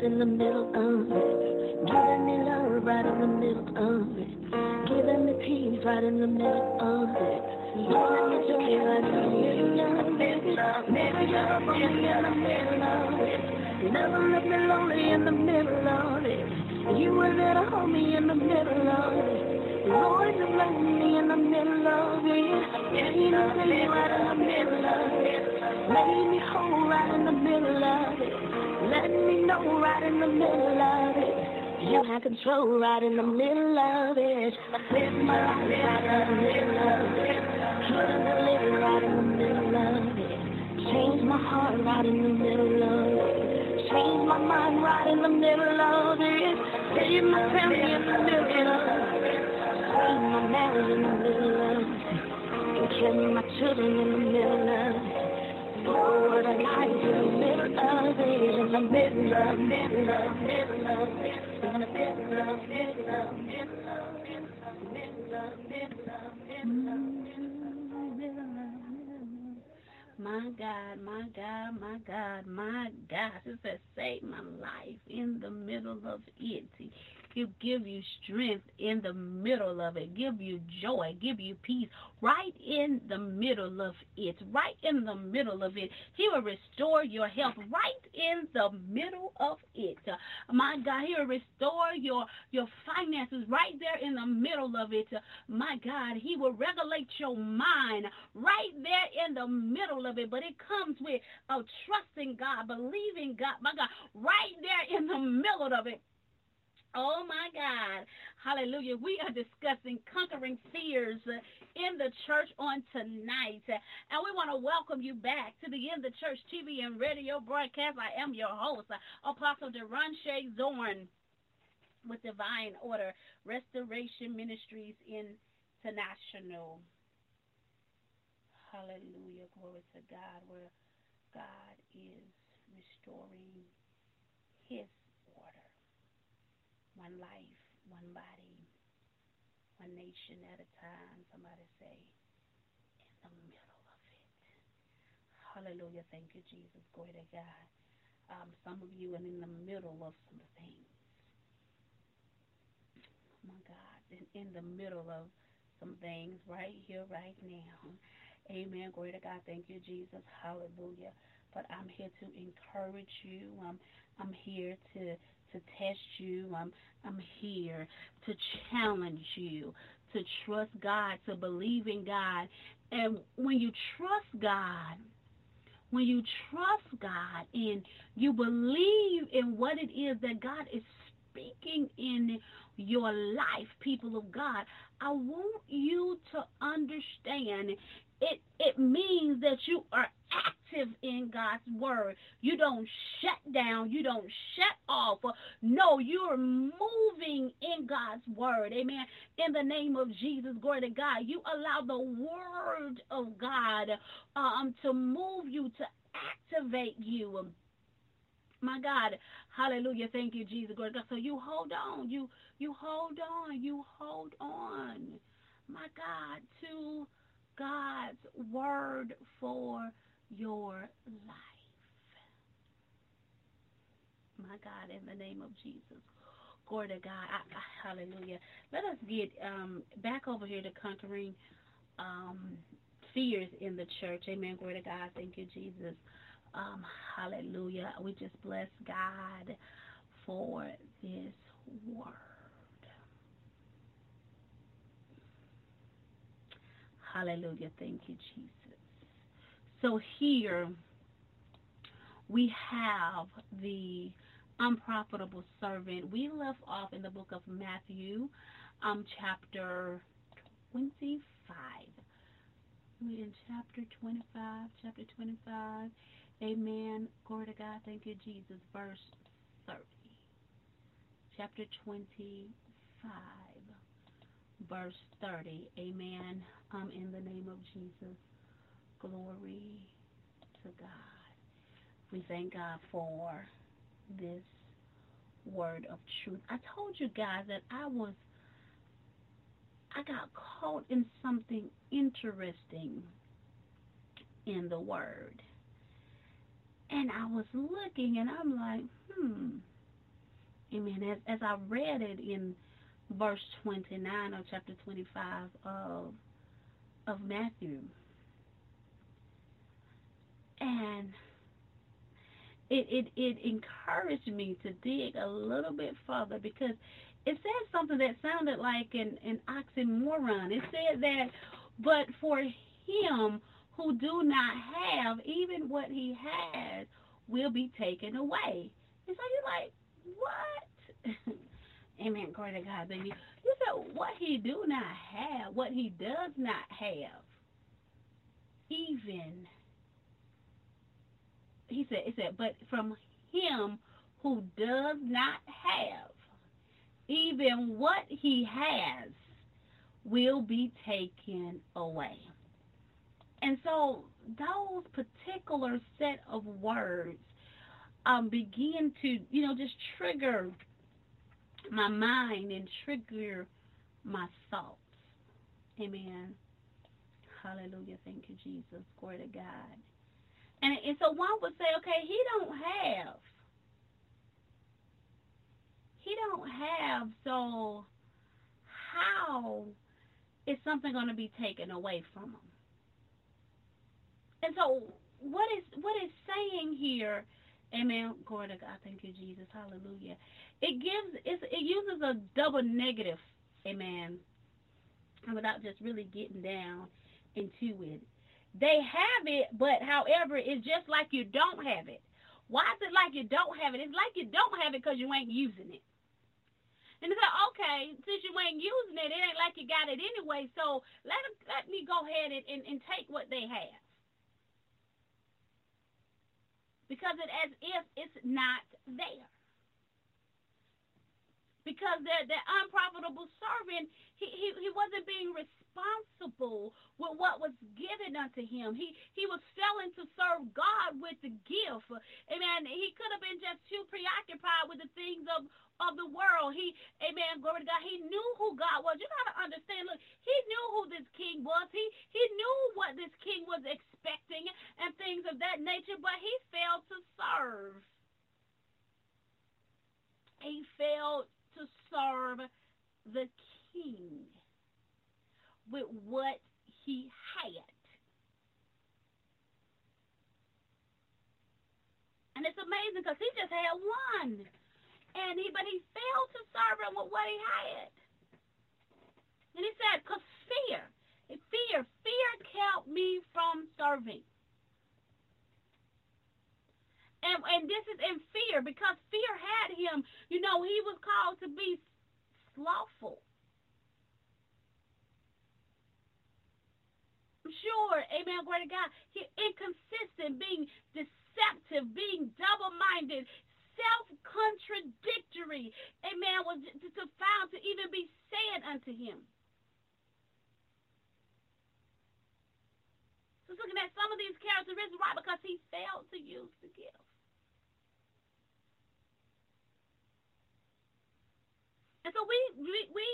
Right in the middle of it. Giving me love right in the middle of it. Giving me peace right in the middle of it. Giving me joy in the middle of it. Left in the middle of it. Never left me lonely in the middle of it. You were there to hold me in the middle of it. Lord, you bless me in the middle of it. Me the right in the middle of it. Made me whole right in the middle of it. Let me know right in the middle of it. You have control right in the middle of it. I live my life right in the middle of it. Couldn't live right in the middle of it. Change my heart right in the middle of it. Change my mind right in the middle of it. Save my family in the middle of it. Save my marriage in the middle of it. And kill my children in the middle of it. My God, my God, my God, my God. It says, save my life in the middle of it. He'll give you strength in the middle of it, give you joy, give you peace right in the middle of it, right in the middle of it. He will restore your health right in the middle of it. My God, He will restore your, your finances right there in the middle of it. My God, He will regulate your mind right there in the middle of it. But it comes with uh, trusting God, believing God, my God, right there in the middle of it. Oh my God. Hallelujah. We are discussing conquering fears in the church on tonight. And we want to welcome you back to the In the Church TV and radio broadcast. I am your host, Apostle Deronche Zorn with Divine Order Restoration Ministries International. Hallelujah. Glory to God, where God is restoring his one life, one body, one nation at a time. Somebody say, in the middle of it. Hallelujah. Thank you, Jesus. Glory to God. Um, some of you are in the middle of some things. Oh my God. In, in the middle of some things right here, right now. Amen. Glory to God. Thank you, Jesus. Hallelujah. But I'm here to encourage you. I'm I'm here to to test you. I'm I'm here to challenge you to trust God, to believe in God. And when you trust God, when you trust God and you believe in what it is that God is speaking in your life, people of God, I want you to understand it it means that you are active in God's word. You don't shut down, you don't shut off. No, you're moving in God's word. Amen. In the name of Jesus, glory to God. You allow the word of God um to move you to activate you. My God, hallelujah. Thank you, Jesus. Glory to God. So you hold on. You you hold on. You hold on. My God, to God's word for your life. My God, in the name of Jesus. Glory to God. I, I, hallelujah. Let us get um, back over here to conquering um, fears in the church. Amen. Glory to God. Thank you, Jesus. Um, hallelujah. We just bless God for this word. Hallelujah. Thank you, Jesus. So here we have the unprofitable servant. We left off in the book of Matthew, um, chapter 25. we're in chapter 25, chapter 25. Amen. Glory to God. Thank you, Jesus. Verse 30. Chapter 25, verse 30. Amen. Um, in the name of Jesus. Glory to God. We thank God for this word of truth. I told you guys that I was I got caught in something interesting in the word. And I was looking and I'm like, hmm. Amen. As, as I read it in verse 29 of chapter 25 of, of Matthew. And it, it, it encouraged me to dig a little bit further because it said something that sounded like an, an oxymoron. It said that, but for him who do not have, even what he has will be taken away. And so you're like, what? Amen. Glory to God, baby. You said what he do not have, what he does not have, even. He said, it said, but from him who does not have, even what he has will be taken away. And so those particular set of words um, begin to, you know, just trigger my mind and trigger my thoughts. Amen. Hallelujah. Thank you, Jesus. Glory to God. And, and so one would say, okay, he don't have he don't have, so how is something going to be taken away from him? And so what is what is saying here, amen, glory to God, thank you, Jesus, hallelujah. It gives, it's, it uses a double negative, amen, And without just really getting down into it. They have it, but however, it's just like you don't have it. Why is it like you don't have it? It's like you don't have it because you ain't using it. And they said, okay, since you ain't using it, it ain't like you got it anyway, so let them, let me go ahead and, and, and take what they have. Because it's as if it's not there. Because the, the unprofitable servant, he, he, he wasn't being responsible with what was given unto him. He he was failing to serve God with the gift. Amen. He could have been just too preoccupied with the things of, of the world. He, amen, glory to God. He knew who God was. You got to understand, look, he knew who this king was. He, he knew what this king was expecting and things of that nature, but he failed to serve. He failed to serve the king with what he had. And it's amazing because he just had one and he but he failed to serve him with what he had. And he said, because fear, fear, fear kept me from serving. And and this is in fear because fear had him. You know, he was called to be slothful. Sure, amen, glory to God. Inconsistent, being deceptive, being double-minded, self-contradictory, amen, was to, to found to even be said unto him. So looking at some of these characteristics, why? Because he failed to use the gift. And so we, we, we,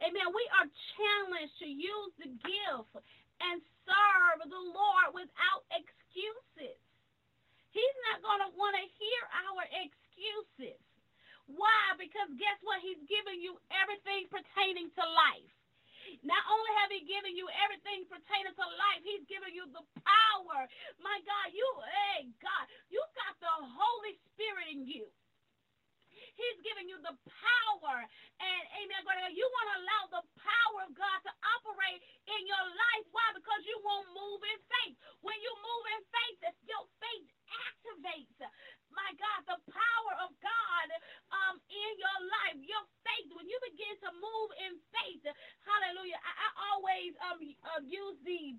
amen, we are challenged to use the gift and serve the Lord without excuses. He's not going to want to hear our excuses. Why? Because guess what? He's giving you everything pertaining to life. Not only have he given you everything pertaining to life, he's given you the power. My God, you, hey, God, you got the Holy Spirit in you. He's giving you the power. And amen. You want to allow the power of God to operate in your life. Why? Because you won't move in faith. When you move in faith, your faith activates. My God, the power of God um, in your life, your faith. When you begin to move in faith, hallelujah. I, I always um uh, use the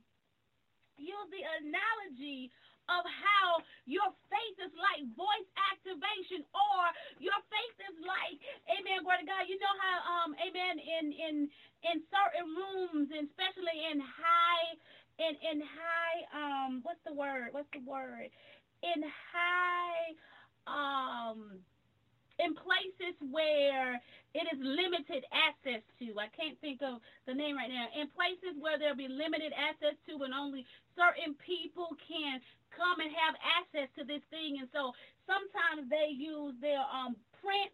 of how your faith is like voice activation or your faith is like, amen, glory to God. You know how, um, amen, in, in, in certain rooms, and especially in high, in, in high, um, what's the word? What's the word? In high, um, in places where it is limited access to. I can't think of the name right now. In places where there'll be limited access to and only certain people can come and have access to this thing. And so sometimes they use their um print,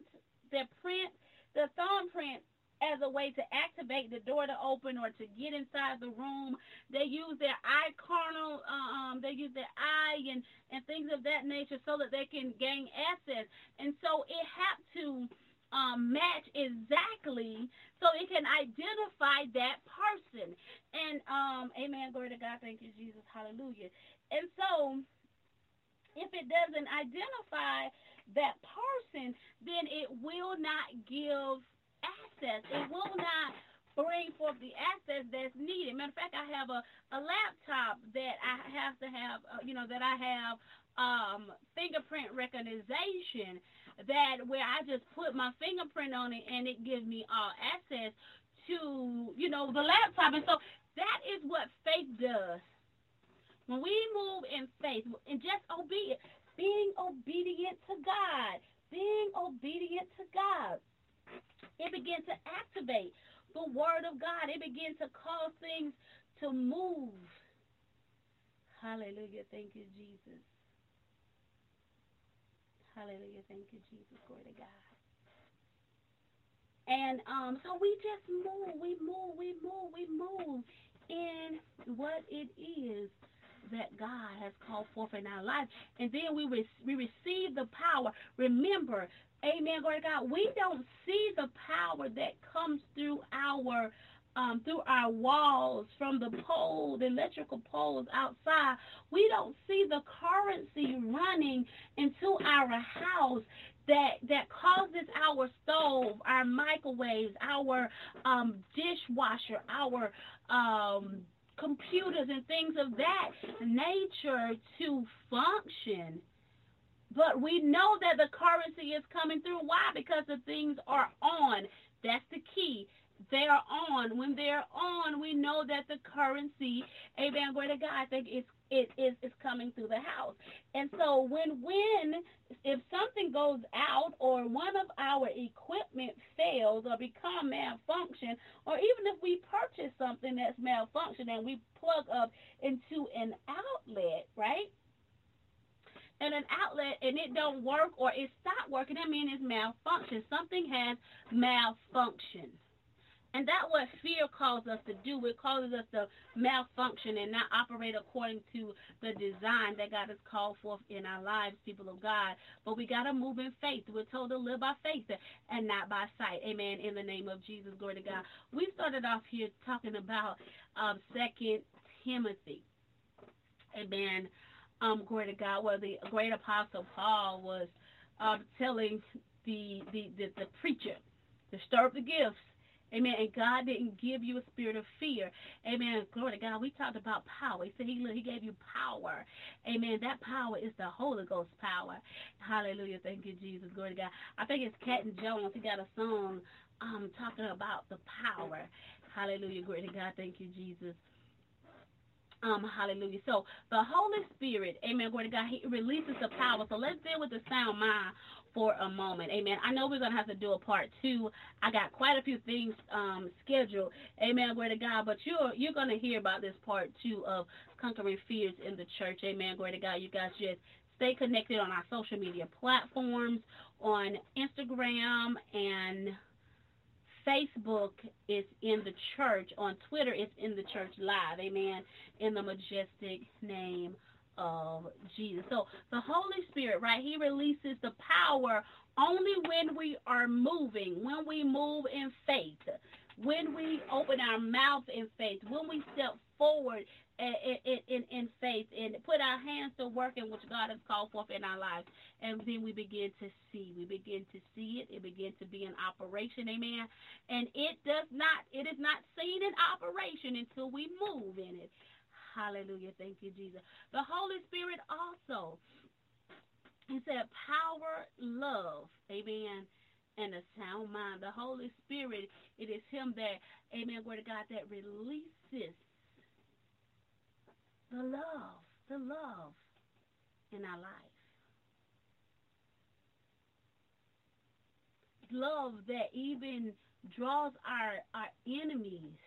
their print, their thumbprint as a way to activate the door to open or to get inside the room. They use their eye carnal, um, they use their eye and, and things of that nature so that they can gain access. And so it had to um, match exactly so it can identify that person. And um, amen, glory to God, thank you, Jesus, hallelujah. And so if it doesn't identify that person, then it will not give access. It will not bring forth the access that's needed. Matter of fact, I have a, a laptop that I have to have, uh, you know, that I have um, fingerprint recognition that where I just put my fingerprint on it and it gives me all access to, you know, the laptop. And so that is what faith does. When we move in faith and just obedient, being obedient to God, being obedient to God, it begins to activate the word of God. It begins to cause things to move. Hallelujah. Thank you, Jesus. Hallelujah. Thank you, Jesus. Glory to God. And um, so we just move, we move, we move, we move in what it is that God has called forth in our life. And then we, re- we receive the power. Remember, Amen. Glory to God. We don't see the power that comes through our um, through our walls, from the poles, electrical poles outside. We don't see the currency running into our house that that causes our stove, our microwaves, our um, dishwasher, our um, computers and things of that nature to function but we know that the currency is coming through. Why? Because the things are on. That's the key. They are on. When they're on, we know that the currency, amen, glory to God, think it's it is is coming through the house. And so when when if something goes out or one of our equipment fails or become malfunction, or even if we purchase something that's malfunction and we plug up into an outlet, right? and an outlet and it don't work or it stopped working, that means it's malfunction. Something has malfunction. And that's what fear causes us to do. It causes us to malfunction and not operate according to the design that God has called forth in our lives, people of God. But we got to move in faith. We're told to live by faith and not by sight. Amen. In the name of Jesus, glory to God. We started off here talking about um, Second Timothy. Amen um, glory to God, where the great apostle Paul was uh, telling the, the, the, the preacher to stir up the gifts. Amen. And God didn't give you a spirit of fear. Amen. Glory to God. We talked about power. He said he, he gave you power. Amen. That power is the Holy Ghost power. Hallelujah. Thank you, Jesus. Glory to God. I think it's Canton Jones. He got a song um, talking about the power. Hallelujah. Glory to God. Thank you, Jesus. Um, hallelujah. So the Holy Spirit, amen, glory to God, he releases the power. So let's deal with the sound mind for a moment. Amen. I know we're gonna have to do a part two. I got quite a few things um, scheduled. Amen. Glory to God. But you're you're gonna hear about this part two of conquering fears in the church. Amen. Glory to God. You guys just stay connected on our social media platforms on Instagram and Facebook is in the church. On Twitter, it's in the church live. Amen. In the majestic name of Jesus. So the Holy Spirit, right, He releases the power only when we are moving, when we move in faith, when we open our mouth in faith, when we step forward in, in, in faith and put our hands to work in which God has called forth in our lives. And then we begin to see. We begin to see it. It begins to be in operation. Amen. And it does not, it is not seen in operation until we move in it. Hallelujah. Thank you, Jesus. The Holy Spirit also, he said, power, love. Amen. And a sound mind. The Holy Spirit, it is Him that, amen, word of God, that releases the love, the love in our life. Love that even draws our, our enemies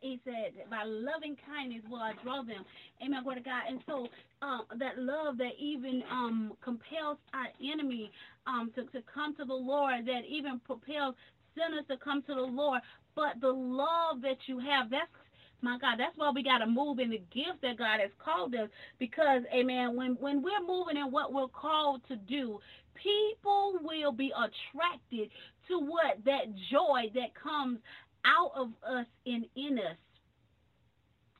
he said, by loving kindness will I draw them. Amen, word of God. And so um, that love that even um, compels our enemy um, to, to come to the Lord, that even propels sinners to come to the Lord. But the love that you have, that's my God, that's why we got to move in the gift that God has called us. Because, amen, when, when we're moving in what we're called to do, people will be attracted to what that joy that comes out of us and in us.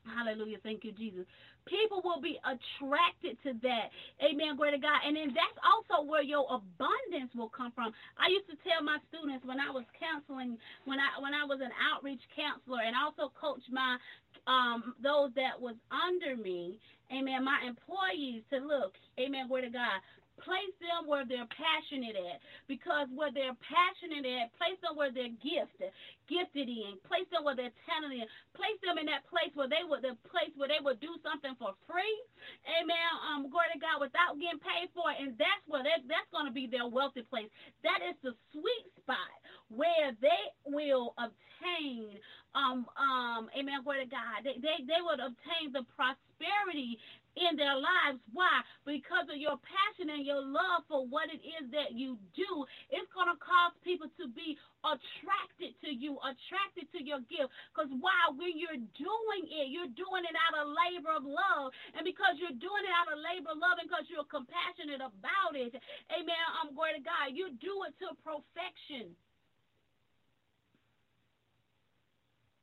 Hallelujah. Thank you, Jesus. People will be attracted to that. Amen. Glory to God. And then that's also where your abundance will come from. I used to tell my students when I was counseling, when I when I was an outreach counselor and also coach my um those that was under me, amen, my employees to look, amen, glory to God. Place them where they're passionate at. Because where they're passionate at, place them where they're gifted, gifted in. Place them where they're talented in. Place them in that place where they would the place where they would do something for free. Amen. Um, glory to God without getting paid for it. And that's where that's gonna be their wealthy place. That is the sweet spot where they will obtain um um amen glory to God. They they, they would obtain the prosperity in their lives. Why? Because of your passion and your love for what it is that you do. It's going to cause people to be attracted to you, attracted to your gift. Because why? When you're doing it, you're doing it out of labor of love. And because you're doing it out of labor of love and because you're compassionate about it, amen, um, I'm going to God, you do it to perfection.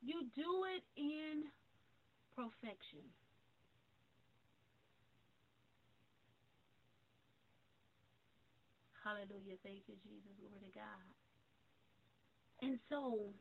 You do it in perfection. Hallelujah. Thank you, Jesus. Glory to God. And so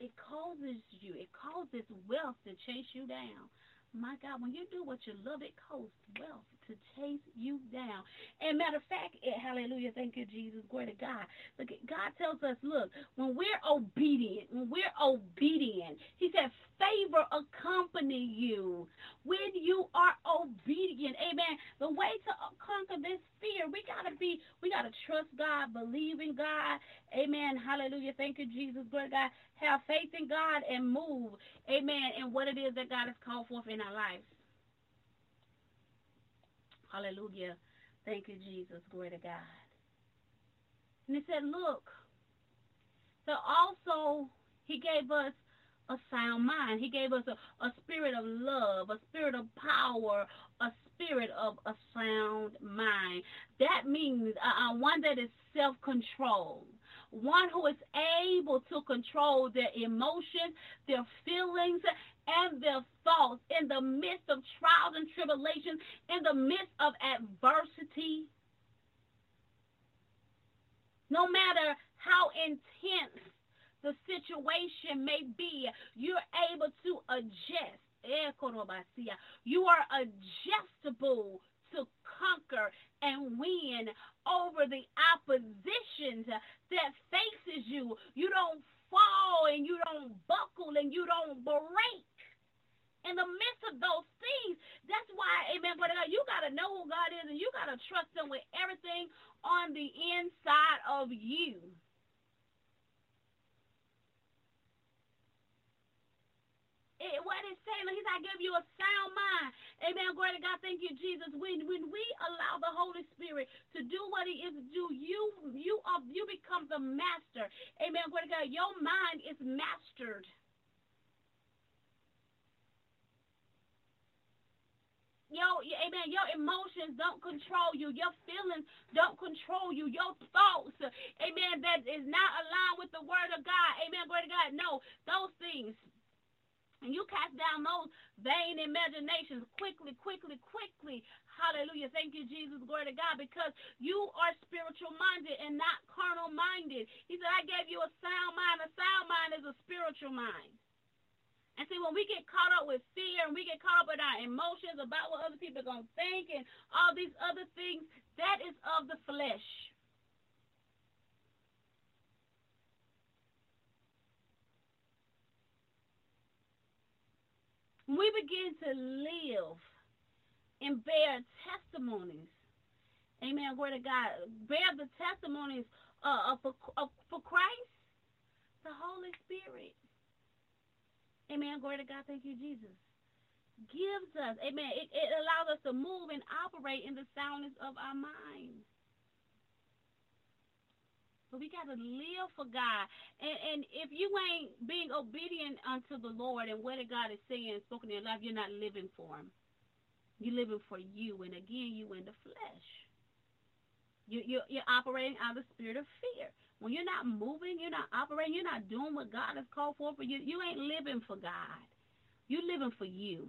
it causes you, it causes wealth to chase you down. My God, when you do what you love, it causes wealth to chase you down. And matter of fact, it, hallelujah, thank you, Jesus, glory to God. Look, God tells us, look, when we're obedient, when we're obedient, He said, favor accompany you when you are obedient. Amen. The way to conquer this fear, we gotta be, we gotta trust God, believe in God. Amen. Hallelujah. Thank you, Jesus, glory to God. Have faith in God and move. Amen. And what it is that God has called forth in our lives. Hallelujah. Thank you, Jesus. Glory to God. And he said, look, so also he gave us a sound mind. He gave us a, a spirit of love, a spirit of power, a spirit of a sound mind. That means uh, uh one that is self-controlled one who is able to control their emotions, their feelings, and their thoughts in the midst of trials and tribulations, in the midst of adversity. No matter how intense the situation may be, you're able to adjust. Eh, you are adjustable to conquer and win over the oppositions that faces you. You don't fall and you don't buckle and you don't break. In the midst of those things, that's why, amen, but uh, you got to know who God is and you got to trust Him with everything on the inside of you. it, what it's saying, he's I give you a sound mind. Amen. Glory to God. Thank you, Jesus. When when we allow the Holy Spirit to do what he is to do, you you are you become the master. Amen. Glory to God. Your mind is mastered. Yo, amen. Your emotions don't control you. Your feelings don't control you. Your thoughts, amen, that is not aligned with the word of God. Amen. Glory to God. No, those things and you cast down those vain imaginations quickly, quickly, quickly. Hallelujah. Thank you, Jesus. Glory to God. Because you are spiritual minded and not carnal minded. He said, I gave you a sound mind. A sound mind is a spiritual mind. And see, when we get caught up with fear and we get caught up in our emotions about what other people are going to think and all these other things, that is of the flesh. We begin to live and bear testimonies, amen, glory to God, bear the testimonies uh, for, uh, for Christ, the Holy Spirit Amen. Glory to God. Thank you, Jesus. Gives us, amen. It, it allows us to move and operate in the soundness of our mind. But we got to live for God. And, and if you ain't being obedient unto the Lord and what God is saying and spoken in your life, you're not living for Him. You're living for you. And again, you in the flesh. You, you're, you're operating out of the spirit of fear. When you're not moving, you're not operating, you're not doing what God has called for for you, you ain't living for God. You're living for you.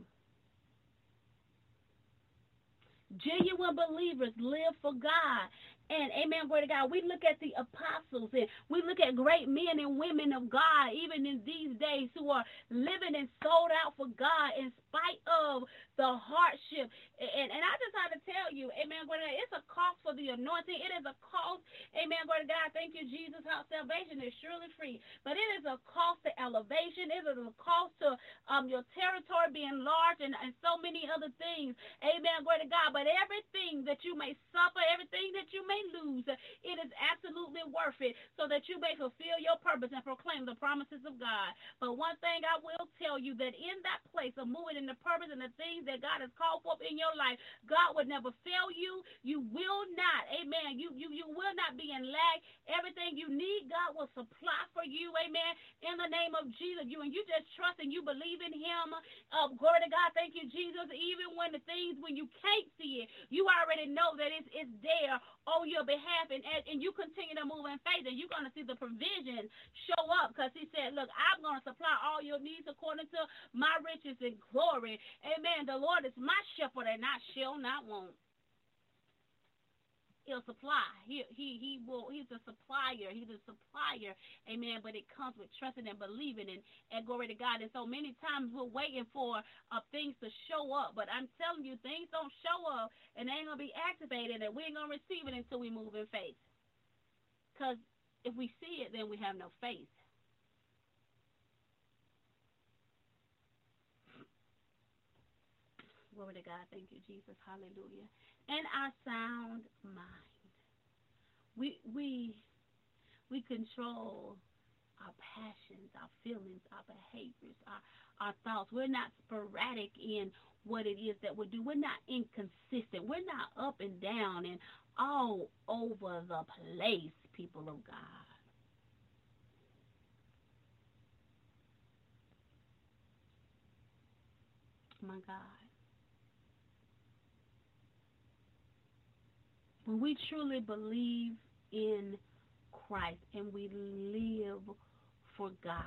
Genuine believers live for God. And amen, glory to God. We look at the apostles and we look at great men and women of God, even in these days, who are living and sold out for God in spite of the hardship. And, and I just have to tell you, amen, glory to God, it's a cost for the anointing. It is a cost, amen, glory to God. Thank you, Jesus, how salvation is surely free. But it is a cost to elevation. It is a cost to um, your territory being large and, and so many other things. Amen, glory to God. But everything that you may suffer, everything that you may may lose, it is absolutely worth it so that you may fulfill your purpose and proclaim the promises of God. But one thing I will tell you that in that place of moving in the purpose and the things that God has called for in your life, God would never fail you. You will not, amen. You you you will not be in lack. Everything you need, God will supply for you, amen. In the name of Jesus, you and you just trust and you believe in Him. Uh, glory to God, thank you, Jesus. Even when the things when you can't see it, you already know that it's it's there on your behalf and, and you continue to move in faith and you're going to see the provision show up because he said, look, I'm going to supply all your needs according to my riches and glory. Amen. The Lord is my shepherd and I shall not want he'll supply. He he he will he's a supplier. He's a supplier. Amen. But it comes with trusting and believing and, and glory to God. And so many times we're waiting for uh, things to show up. But I'm telling you, things don't show up and they ain't gonna be activated and we ain't gonna receive it until we move in faith. Because if we see it, then we have no faith. Glory to God. Thank you, Jesus. Hallelujah. And our sound mind. We we we control our passions, our feelings, our behaviors, our, our thoughts. We're not sporadic in what it is that we do. We're not inconsistent. We're not up and down and all over the place, people of God. My God. When we truly believe in Christ and we live for God,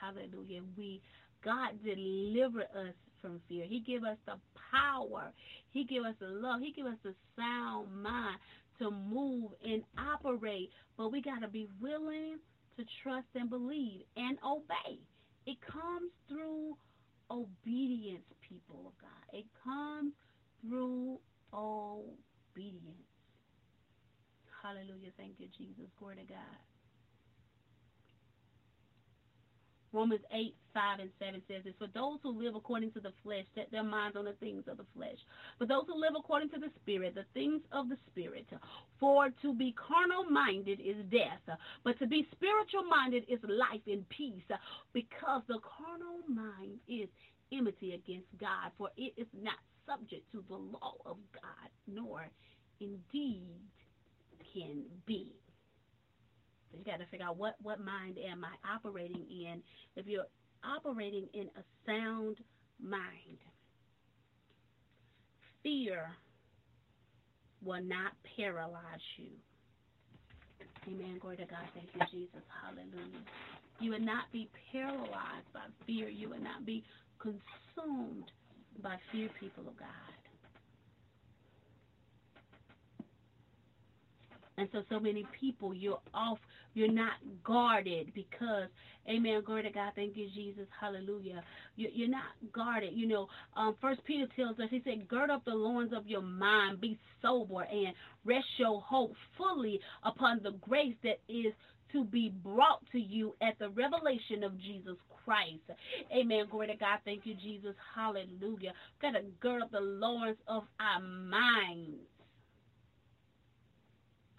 hallelujah, we God deliver us from fear. He gave us the power. He gave us the love. He gave us the sound mind to move and operate. But we got to be willing to trust and believe and obey. It comes through obedience, people of God. It comes through obedience. Hallelujah. Thank you, Jesus. Glory to God. Romans 8, 5, and 7 says this For those who live according to the flesh set their minds on the things of the flesh. But those who live according to the Spirit, the things of the Spirit. For to be carnal minded is death, but to be spiritual minded is life and peace. Because the carnal mind is enmity against God, for it is not subject to the law of God, nor indeed can be. You got to figure out what, what mind am I operating in. If you're operating in a sound mind, fear will not paralyze you. Amen. Glory to God. Thank you, Jesus. Hallelujah. You will not be paralyzed by fear. You will not be consumed by fear, people of God. And so, so many people, you're off, you're not guarded because, amen, glory to God, thank you, Jesus, hallelujah. You, are not guarded. You know, um, First Peter tells us, he said, gird up the loins of your mind, be sober, and rest your hope fully upon the grace that is to be brought to you at the revelation of Jesus Christ. Amen. Glory to God. Thank you, Jesus. Hallelujah. Got to gird up the loins of our minds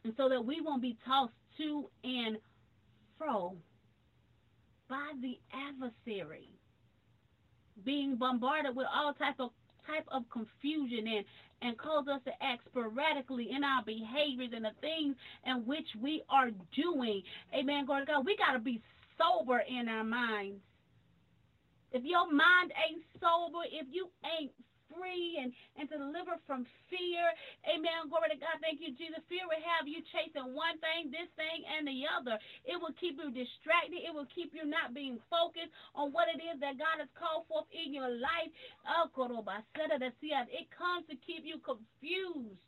and so that we won't be tossed to and fro by the adversary, being bombarded with all type of type of confusion and and cause us to act sporadically in our behaviors and the things in which we are doing. Amen. God, God, we got to be sober in our minds. If your mind ain't sober, if you ain't free and, and to deliver from fear. Amen. Glory to God. Thank you, Jesus. Fear will have you chasing one thing, this thing, and the other. It will keep you distracted. It will keep you not being focused on what it is that God has called forth in your life. Oh, it comes to keep you confused.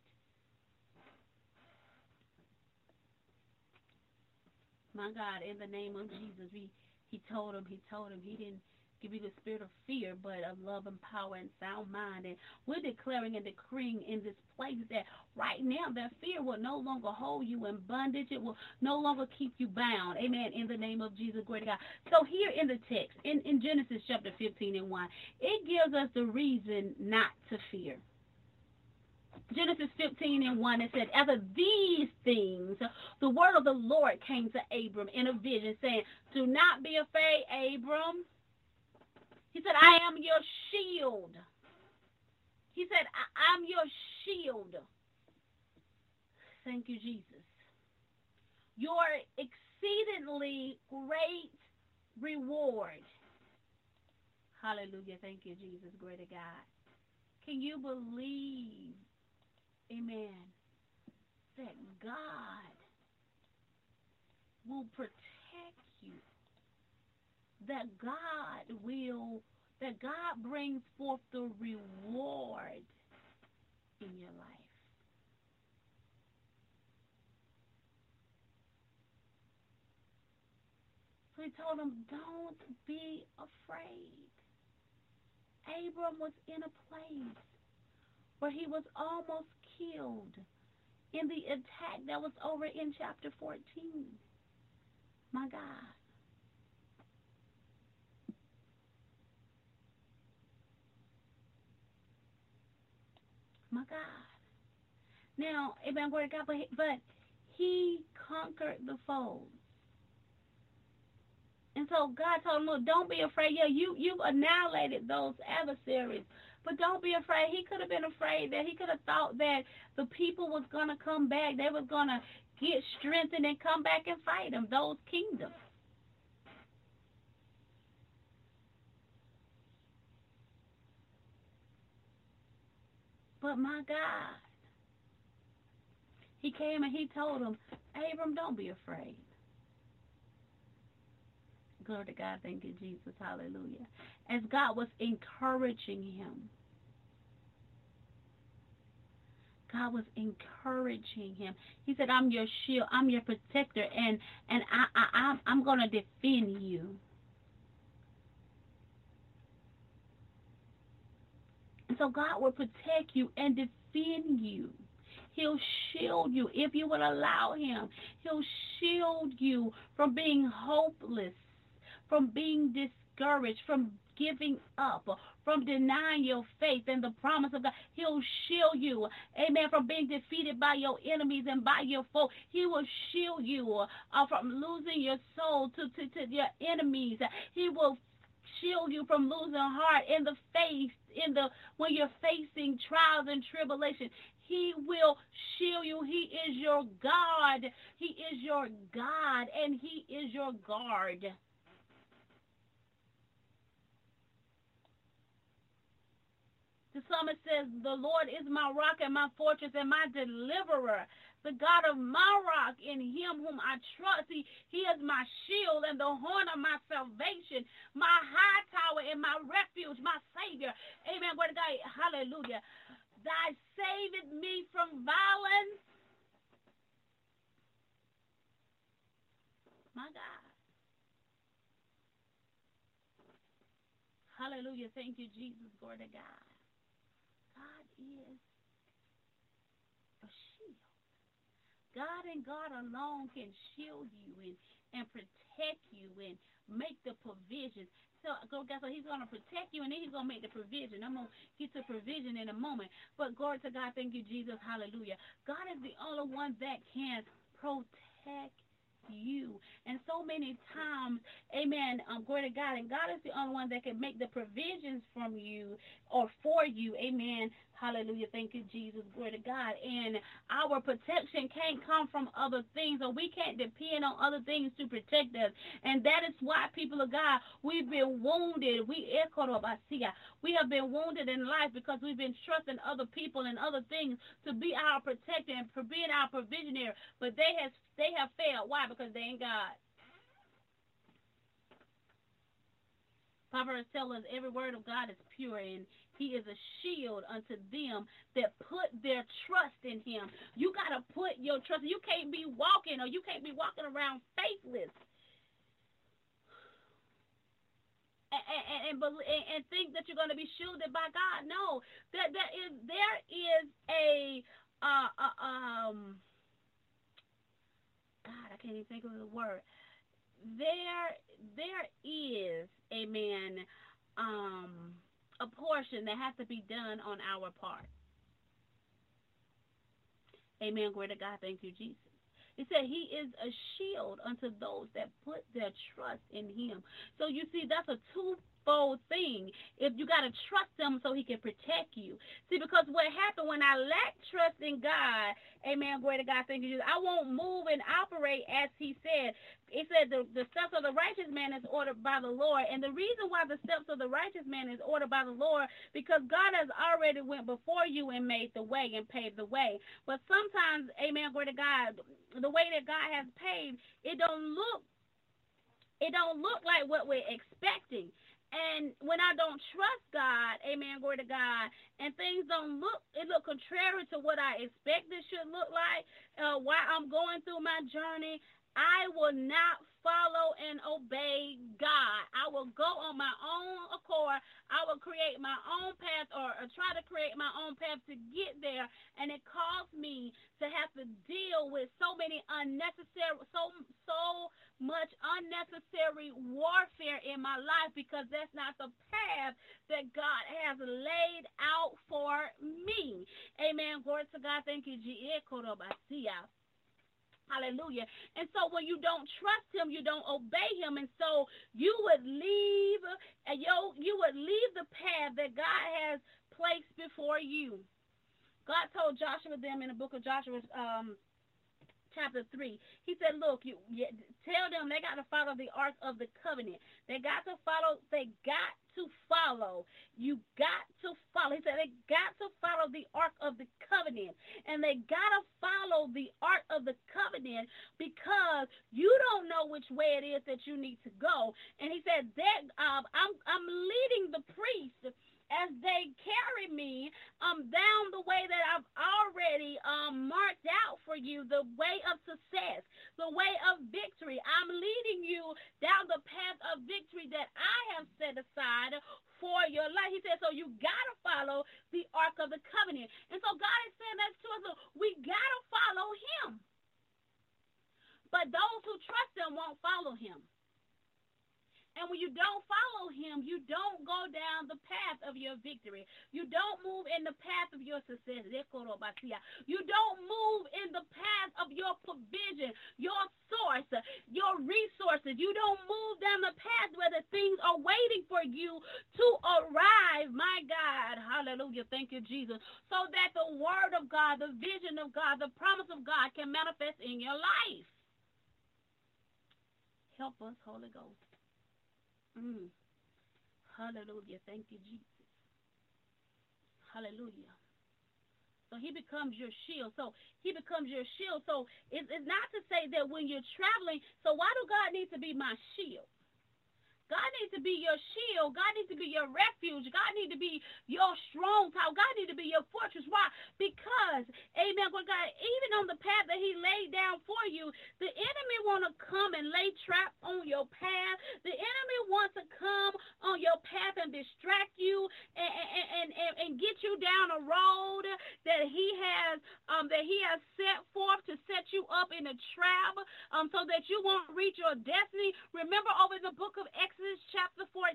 My God, in the name of Jesus, we, he told him, he told him, he didn't give you the spirit of fear, but of love and power and sound mind. And we're declaring and decreeing in this place that right now that fear will no longer hold you in bondage. It will no longer keep you bound. Amen. In the name of Jesus, great God. So here in the text, in, in Genesis chapter 15 and 1, it gives us the reason not to fear. Genesis 15 and 1, it said, After these things, the word of the Lord came to Abram in a vision, saying, Do not be afraid, Abram. He said, I am your shield. He said, I- am your shield. Thank you, Jesus. Your exceedingly great reward. Hallelujah. Thank you, Jesus. Great God. Can you believe, amen, that God will protect you? That God will, that God brings forth the reward in your life. So he told him, don't be afraid. Abram was in a place where he was almost killed in the attack that was over in chapter 14. My God. My God. Now, amen, glory to God, but, but he conquered the foes. And so God told him, look, don't be afraid. Yeah, you, you've annihilated those adversaries. But don't be afraid. He could have been afraid that he could have thought that the people was going to come back. They was going to get strengthened and come back and fight him, those kingdoms. But my God, he came and he told him, Abram, don't be afraid. Glory to God. Thank you, Jesus. Hallelujah. As God was encouraging him, God was encouraging him. He said, I'm your shield. I'm your protector. And, and I, I, I'm, I'm going to defend you. And so God will protect you and defend you. He'll shield you if you will allow him. He'll shield you from being hopeless, from being discouraged, from giving up, from denying your faith and the promise of God. He'll shield you, amen, from being defeated by your enemies and by your foe. He will shield you uh, from losing your soul to, to, to your enemies. He will shield you from losing heart in the face in the when you're facing trials and tribulation. He will shield you. He is your God. He is your God and he is your guard. The psalmist says, The Lord is my rock and my fortress and my deliverer the God of my rock, in him whom I trust. He, he is my shield and the horn of my salvation, my high tower and my refuge, my Savior. Amen. Word God. Hallelujah. Thy saveth me from violence My God. Hallelujah. Thank you, Jesus. Glory to God. God is a shield. God and God alone can shield you and, and protect you and make the provisions. So, so guess what? He's going to protect you and then he's going to make the provision. I'm going to get to provision in a moment. But glory to God. Thank you, Jesus. Hallelujah. God is the only one that can protect you. And so many times, amen, um, glory to God. And God is the only one that can make the provisions from you or for you. Amen. Hallelujah. Thank you, Jesus. Glory to God. And our protection can't come from other things, or we can't depend on other things to protect us. And that is why, people of God, we've been wounded. We we have been wounded in life because we've been trusting other people and other things to be our protector and for being our provisioner. But they have they have failed. Why? Because they ain't God. Proverbs tell us every word of God is pure and he is a shield unto them that put their trust in him. You got to put your trust. You can't be walking or you can't be walking around faithless. And, and, and, and think that you're going to be shielded by God. No, that there is there is a uh, uh, um God, I can't even think of the word there there is amen um a portion that has to be done on our part. Amen. Glory to god. Thank you jesus. He said he is a shield unto those that put their trust in him. So you see that's a two fold thing if you got to trust him so he can protect you. See, because what happened when I lack trust in God, amen, glory to God, thank you, Jesus, I won't move and operate as he said. He said the, the steps of the righteous man is ordered by the Lord. And the reason why the steps of the righteous man is ordered by the Lord, because God has already went before you and made the way and paved the way. But sometimes, amen, glory to God, the way that God has paved, it don't look it don't look like what we're expecting. And when I don't trust God, amen, glory to God, and things don't look, it look contrary to what I expect it should look like uh, while I'm going through my journey, I will not follow and obey God. I will go on my own accord. I will create my own path or, or, try to create my own path to get there. And it caused me to have to deal with so many unnecessary, so, so much unnecessary warfare in my life because that's not the path that God has laid out for me. Amen. Glory to God. Thank you, Hallelujah. And so when you don't trust him, you don't obey him. And so you would leave and you, you would leave the path that God has placed before you. God told Joshua them in the book of Joshua, um, chapter 3. He said, look, you, you, tell them they got to follow the ark of the covenant. They got to follow, they got to follow. You got to follow. He said they got to follow the ark of the covenant. And they got to follow the ark of the covenant because you don't know which way it is that you need to go. And he said that um, I'm, I'm leading the priest as they carry me um, down the way that I've already um, marked out for you, the way of success, the way of victory. I'm leading you down the path of victory that I have set aside for your life. He said, so you got to follow the Ark of the Covenant. And so God is saying that to us. We got to follow him. But those who trust him won't follow him. And when you don't follow him, you don't go down the path of your victory. You don't move in the path of your success. You don't move in the path of your provision, your source, your resources. You don't move down the path where the things are waiting for you to arrive. My God. Hallelujah. Thank you, Jesus. So that the word of God, the vision of God, the promise of God can manifest in your life. Help us, Holy Ghost. Mm. Hallelujah. Thank you, Jesus. Hallelujah. So he becomes your shield. So he becomes your shield. So it's, it's not to say that when you're traveling, so why do God need to be my shield? God needs to be your shield. God needs to be your refuge. God needs to be your strong tower. God needs to be your fortress. Why? Because, amen, God, even on the path that he laid down for you, the enemy want to come and lay trap on your path. The enemy wants to come on your path and distract you and, and, and, and get you down a road that he has um, that he has set forth to set you up in a trap um, so that you won't reach your destiny. Remember over the book of Exodus chapter 14?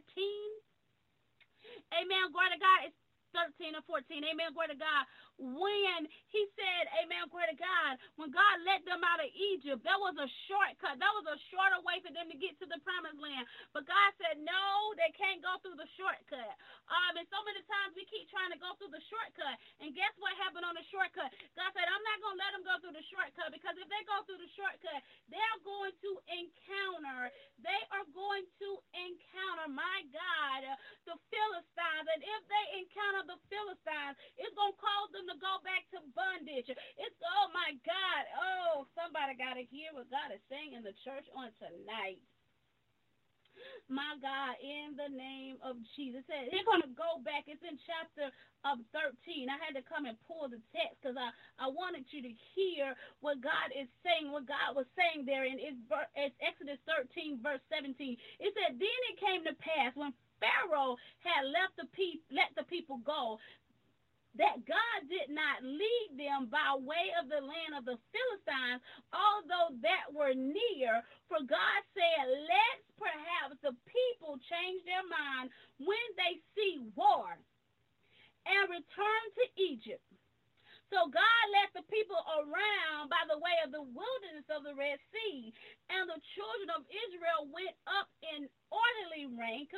Amen. Glory to God. It's 13 or 14. Amen. Glory to God when he said, Amen, glory to God, when God let them out of Egypt, that was a shortcut. That was a shorter way for them to get to the promised land. But God said, no, they can't go through the shortcut. Um, and so many times we keep trying to go through the shortcut. And guess what happened on the shortcut? God said, I'm not going to let them go through the shortcut because if they go through the shortcut, they're going to encounter, they are going to encounter, my God, the Philistines. And if they encounter the Philistines, it's going to cause them to go back to bondage. It's, oh my God. Oh, somebody got to hear what God is saying in the church on tonight my God, in the name of Jesus. They're going to go back. It's in chapter of 13. I had to come and pull the text because I, I wanted you to hear what God is saying, what God was saying there in it's, it's Exodus 13, verse 17. It said, Then it came to pass when Pharaoh had left the pe- let the people go that God did not lead them by way of the land of the Philistines, although that were near. For God said, let perhaps the people change their mind when they see war and return to Egypt. So God led the people around by the way of the wilderness of the Red Sea, and the children of Israel went up in orderly rank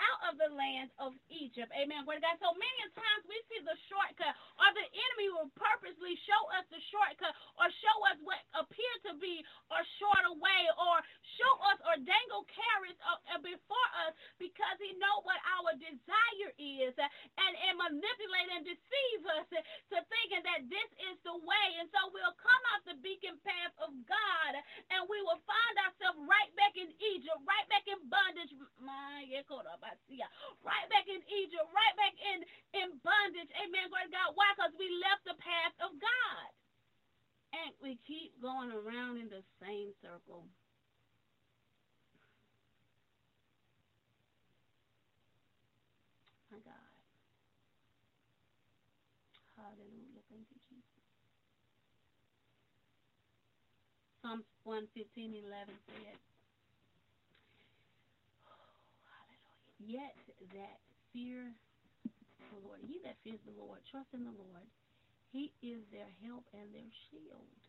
out of the land of Egypt. Amen. Glory to God. So many times we see the shortcut, or the enemy will purposely show us the shortcut, or show us what appear to be a shorter way, or show us or dangle carrots uh, before us because he know what our desire is, and, and manipulate and deceive us to thinking that this is the way. And so we'll come off the beacon path of God, and we will find ourselves right back in Egypt, right back in bondage. My, right back in Egypt, right back in, in bondage. Amen. Glory to God. Why? Because we left the path of God. And we keep going around in the same circle. My God. Hallelujah. Thank you, Jesus. Psalms 115, 11 said, Yet that fear the Lord, he that fears the Lord, trust in the Lord, he is their help and their shield.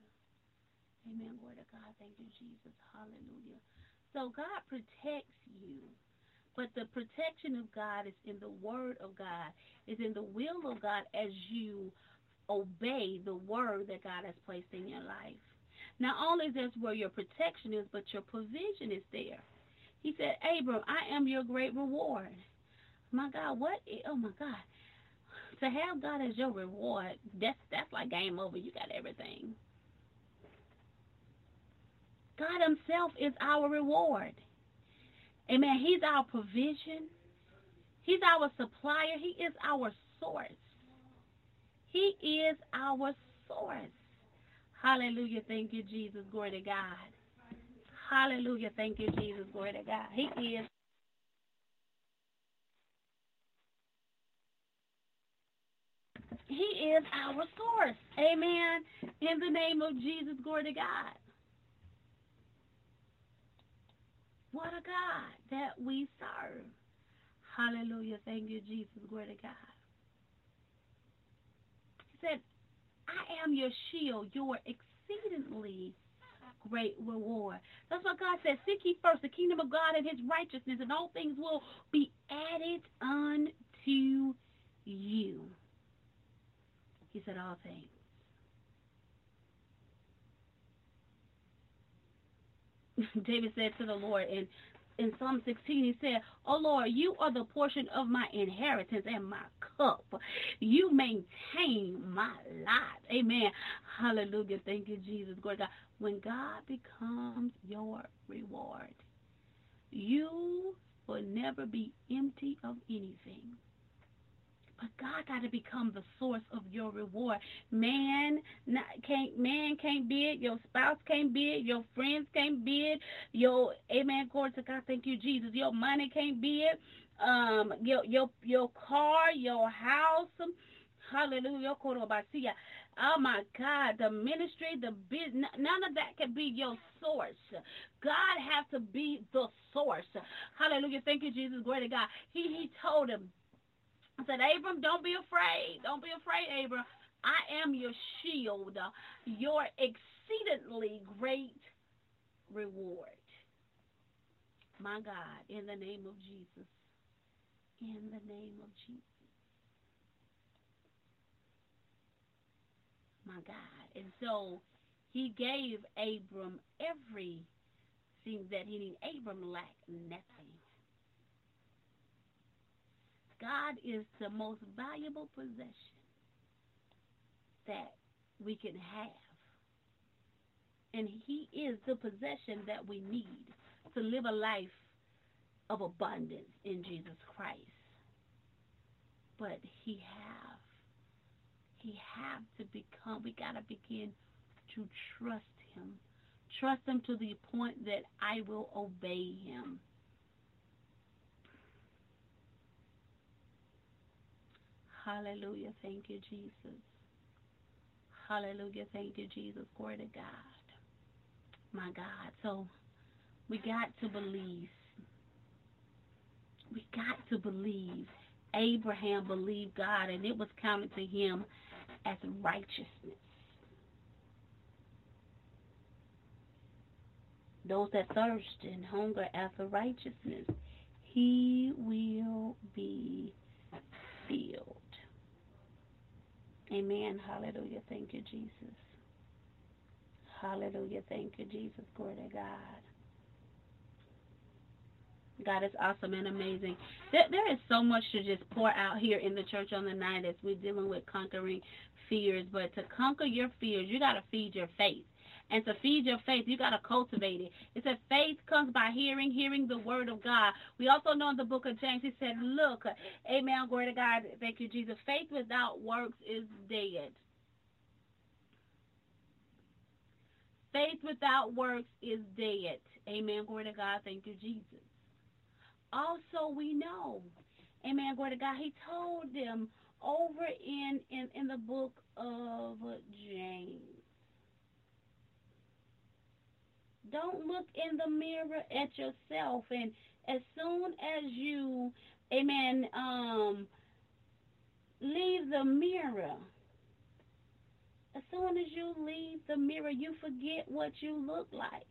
Amen. Glory to God. Thank you, Jesus. Hallelujah. So God protects you. But the protection of God is in the word of God, is in the will of God as you obey the word that God has placed in your life. Not only is this where your protection is, but your provision is there. He said, Abram, I am your great reward. My God, what? Oh my God. To have God as your reward, that's that's like game over. You got everything. God Himself is our reward. Amen. He's our provision. He's our supplier. He is our source. He is our source. Hallelujah. Thank you, Jesus. Glory to God. Hallelujah. Thank you, Jesus. Glory to God. He is. He is our source. Amen. In the name of Jesus, glory to God. What a God that we serve. Hallelujah. Thank you, Jesus. Glory to God. He said, I am your shield, your exceedingly great reward. That's what God says. Seek ye first the kingdom of God and his righteousness, and all things will be added unto you. He said all things. David said to the Lord in in Psalm 16, he said, Oh Lord, you are the portion of my inheritance and my cup. You maintain my life. Amen. Hallelujah. Thank you, Jesus. Glory God. When God becomes your reward, you, will never be empty of anything. But God got to become the source of your reward. Man not, can't man can't be it. Your spouse can't be it. Your friends can't be it. Your amen. Glory to God. Thank you, Jesus. Your money can't be it. Um, your your your car, your house. Hallelujah. Oh my God, the ministry, the business, none of that can be your source. God has to be the source. Hallelujah. Thank you, Jesus. Glory to God. He he told him, I said, Abram, don't be afraid. Don't be afraid, Abram. I am your shield, your exceedingly great reward. My God, in the name of Jesus. In the name of Jesus. My God. And so he gave Abram everything that he needed. Abram lacked nothing. God is the most valuable possession that we can have. And He is the possession that we need to live a life of abundance in Jesus Christ. But He have, He have to become, we got to begin to trust Him. Trust Him to the point that I will obey Him. Hallelujah. Thank you, Jesus. Hallelujah. Thank you, Jesus. Glory to God. My God. So we got to believe. We got to believe. Abraham believed God, and it was counted to him as righteousness. Those that thirst and hunger after righteousness, he will be filled. Amen. Hallelujah. Thank you, Jesus. Hallelujah. Thank you, Jesus. Glory to God. God is awesome and amazing. There, there is so much to just pour out here in the church on the night as we're dealing with conquering fears. But to conquer your fears, you got to feed your faith. And to feed your faith, you got to cultivate it. It says faith comes by hearing, hearing the word of God. We also know in the book of James, he said, look, amen, glory to God. Thank you, Jesus. Faith without works is dead. Faith without works is dead. Amen. Glory to God. Thank you, Jesus. Also, we know, amen. Glory to God. He told them over in, in, in the book of James. Don't look in the mirror at yourself. And as soon as you, amen, um, leave the mirror, as soon as you leave the mirror, you forget what you look like.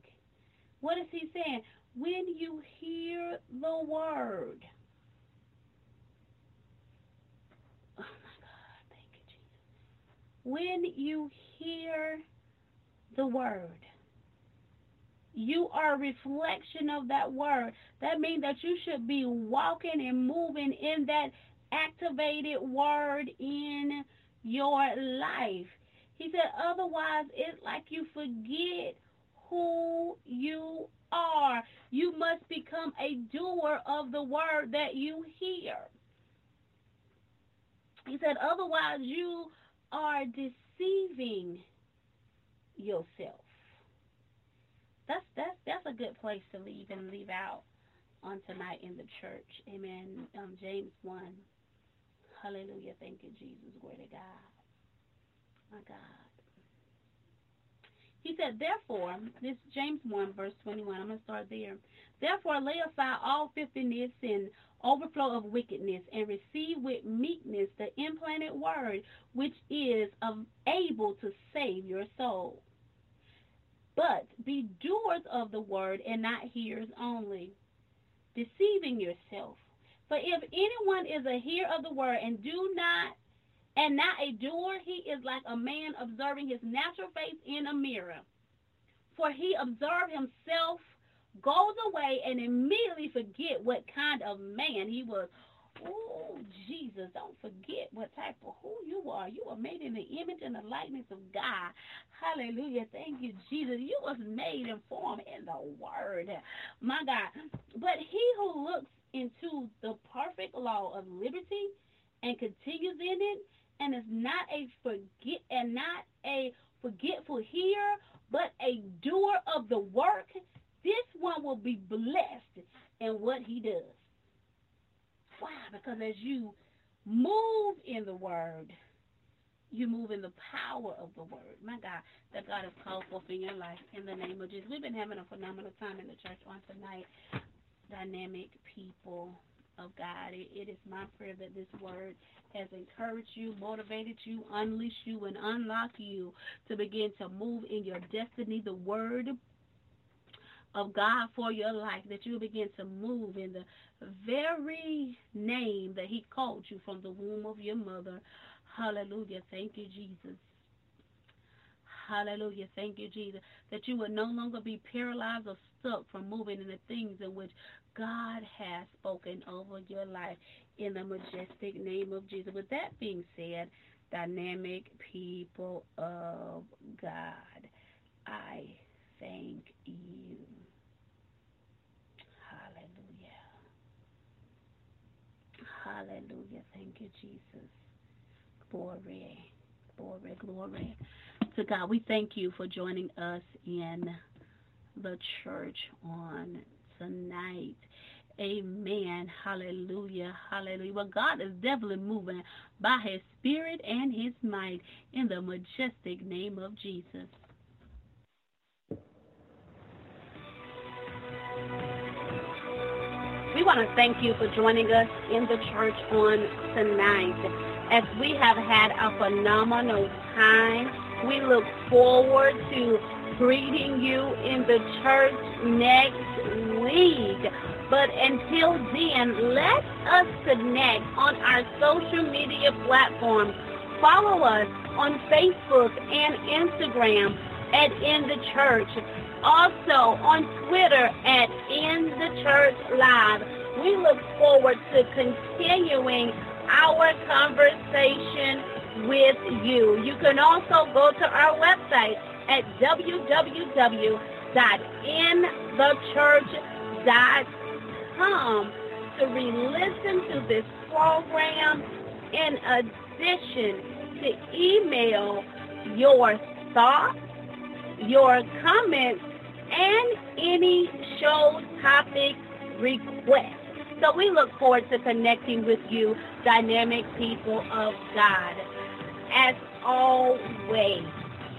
What is he saying? When you hear the word, oh my God, thank you, Jesus. When you hear the word, you are a reflection of that word. That means that you should be walking and moving in that activated word in your life. He said, otherwise, it's like you forget who you are. You must become a doer of the word that you hear. He said, otherwise, you are deceiving yourself that's that's that's a good place to leave and leave out on tonight in the church. Amen. Um, James one. Hallelujah. Thank you, Jesus. Glory to God. My God. He said, therefore, this James 1, verse 21, I'm going to start there. Therefore, lay aside all filthiness and overflow of wickedness, and receive with meekness the implanted word, which is able to save your soul. But be doers of the word and not hearers only, deceiving yourself. For if anyone is a hearer of the word and do not and not a doer, he is like a man observing his natural face in a mirror. For he observes himself, goes away, and immediately forget what kind of man he was. Oh, Jesus, don't forget what type of who you are. You are made in the image and the likeness of God. Hallelujah. Thank you, Jesus. You was made and formed in the word. My God. But he who looks into the perfect law of liberty and continues in it, and is not a forget and not a forgetful hearer, but a doer of the work, this one will be blessed in what he does. Why? Because as you move in the word, you move in the power of the word. My God, that God has called forth in your life in the name of Jesus. We've been having a phenomenal time in the church on tonight. Dynamic people of God. it, is my prayer that this word has encouraged you, motivated you, unleashed you, and unlocked you to begin to move in your destiny. The word of God for your life, that you begin to move in the very name that He called you from the womb of your mother. Hallelujah. Thank you, Jesus. Hallelujah. Thank you, Jesus. That you will no longer be paralyzed or stuck from moving in the things in which God has spoken over your life in the majestic name of Jesus. With that being said, dynamic people of God, I thank you. Hallelujah. Hallelujah. Thank you, Jesus. Glory, glory, glory to God. We thank you for joining us in the church on tonight. Amen. Hallelujah. Hallelujah. Well, God is definitely moving by his spirit and his might in the majestic name of Jesus. Want to thank you for joining us in the church on tonight. As we have had a phenomenal time, we look forward to greeting you in the church next week. But until then, let us connect on our social media platforms. Follow us on Facebook and Instagram at In the Church. Also on Twitter at In the Church Live. We look forward to continuing our conversation with you. You can also go to our website at www.inthechurch.com to re-listen to this program in addition to email your thoughts, your comments, and any show topic requests. So we look forward to connecting with you, dynamic people of God. As always,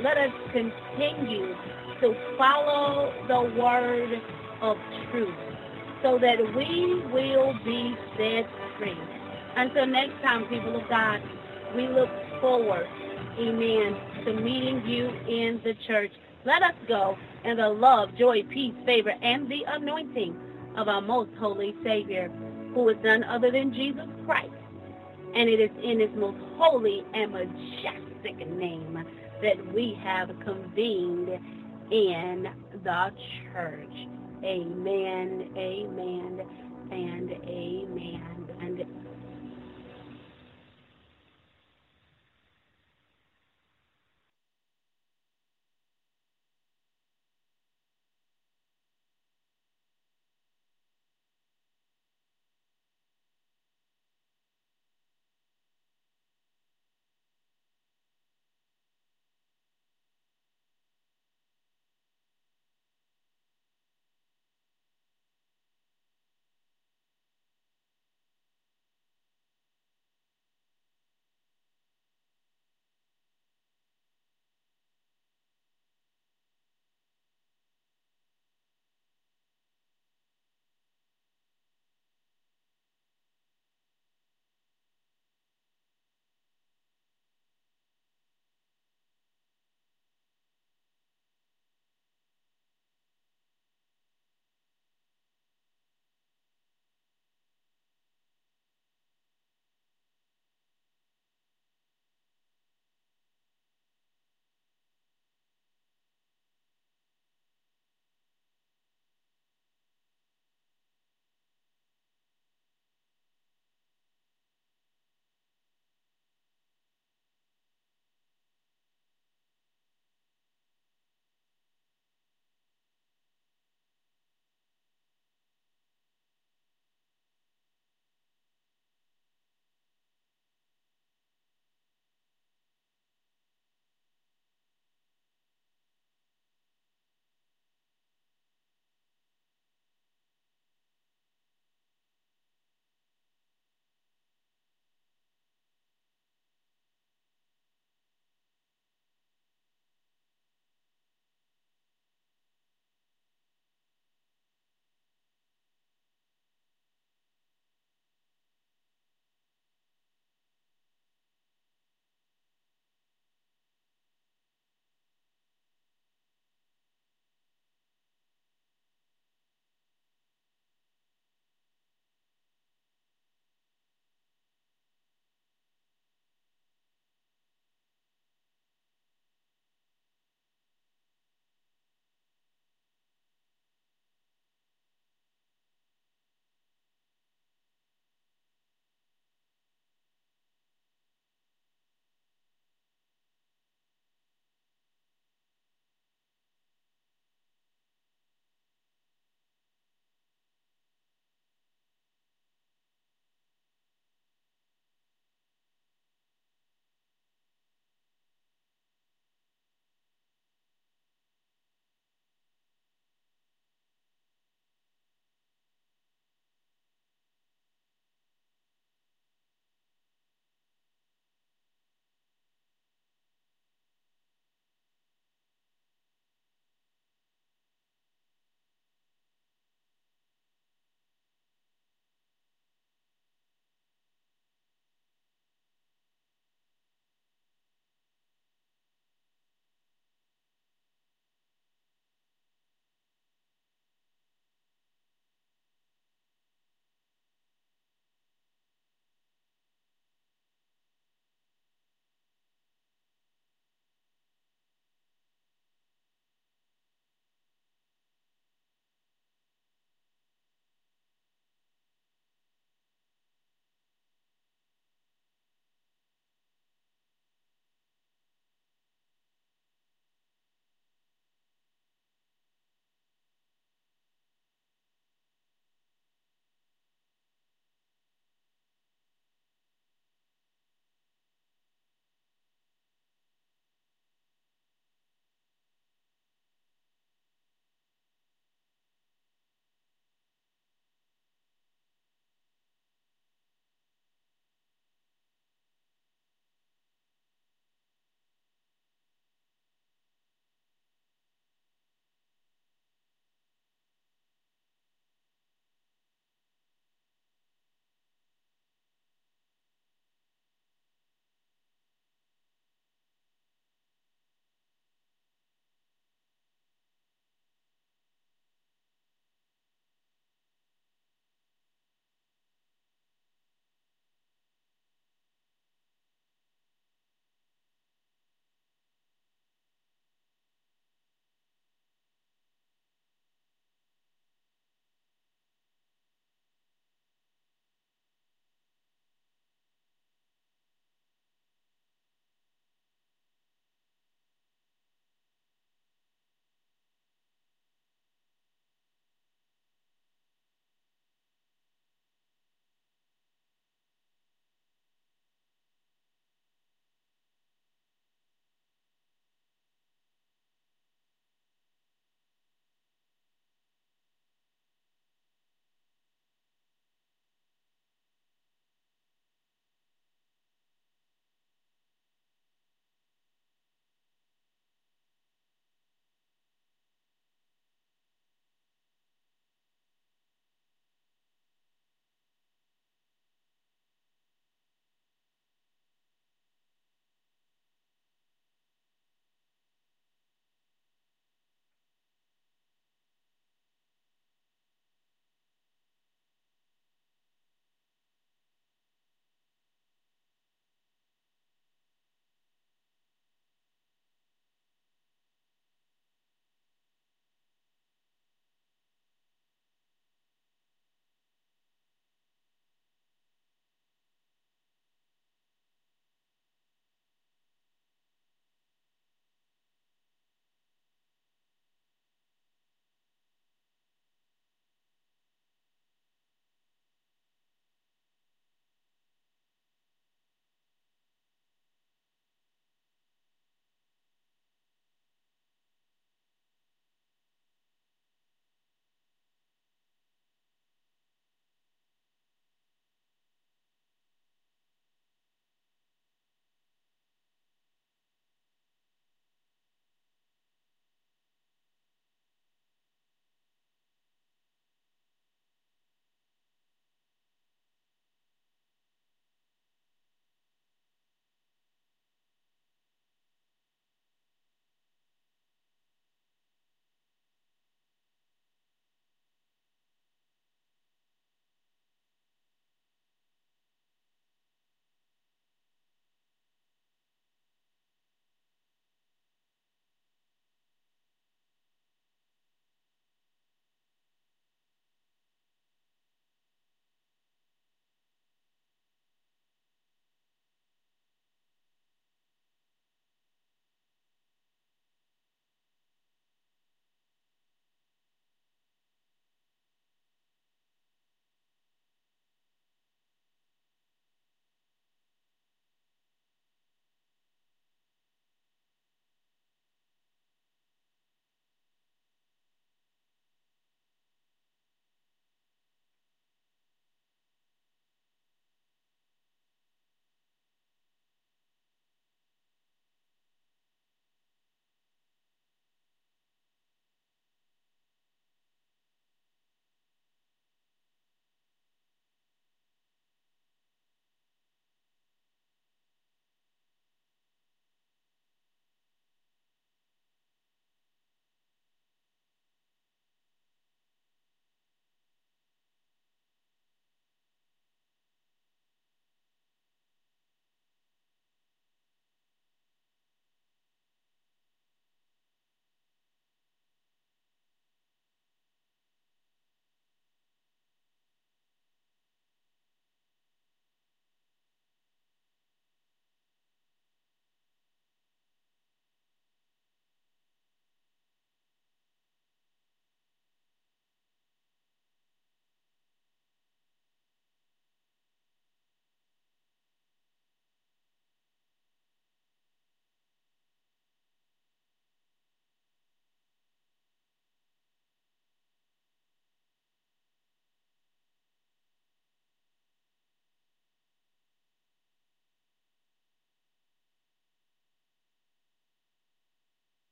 let us continue to follow the word of truth so that we will be set free. Until next time, people of God, we look forward, amen, to meeting you in the church. Let us go in the love, joy, peace, favor, and the anointing of our most holy Savior, who is none other than Jesus Christ. And it is in his most holy and majestic name that we have convened in the church. Amen, amen, and amen. And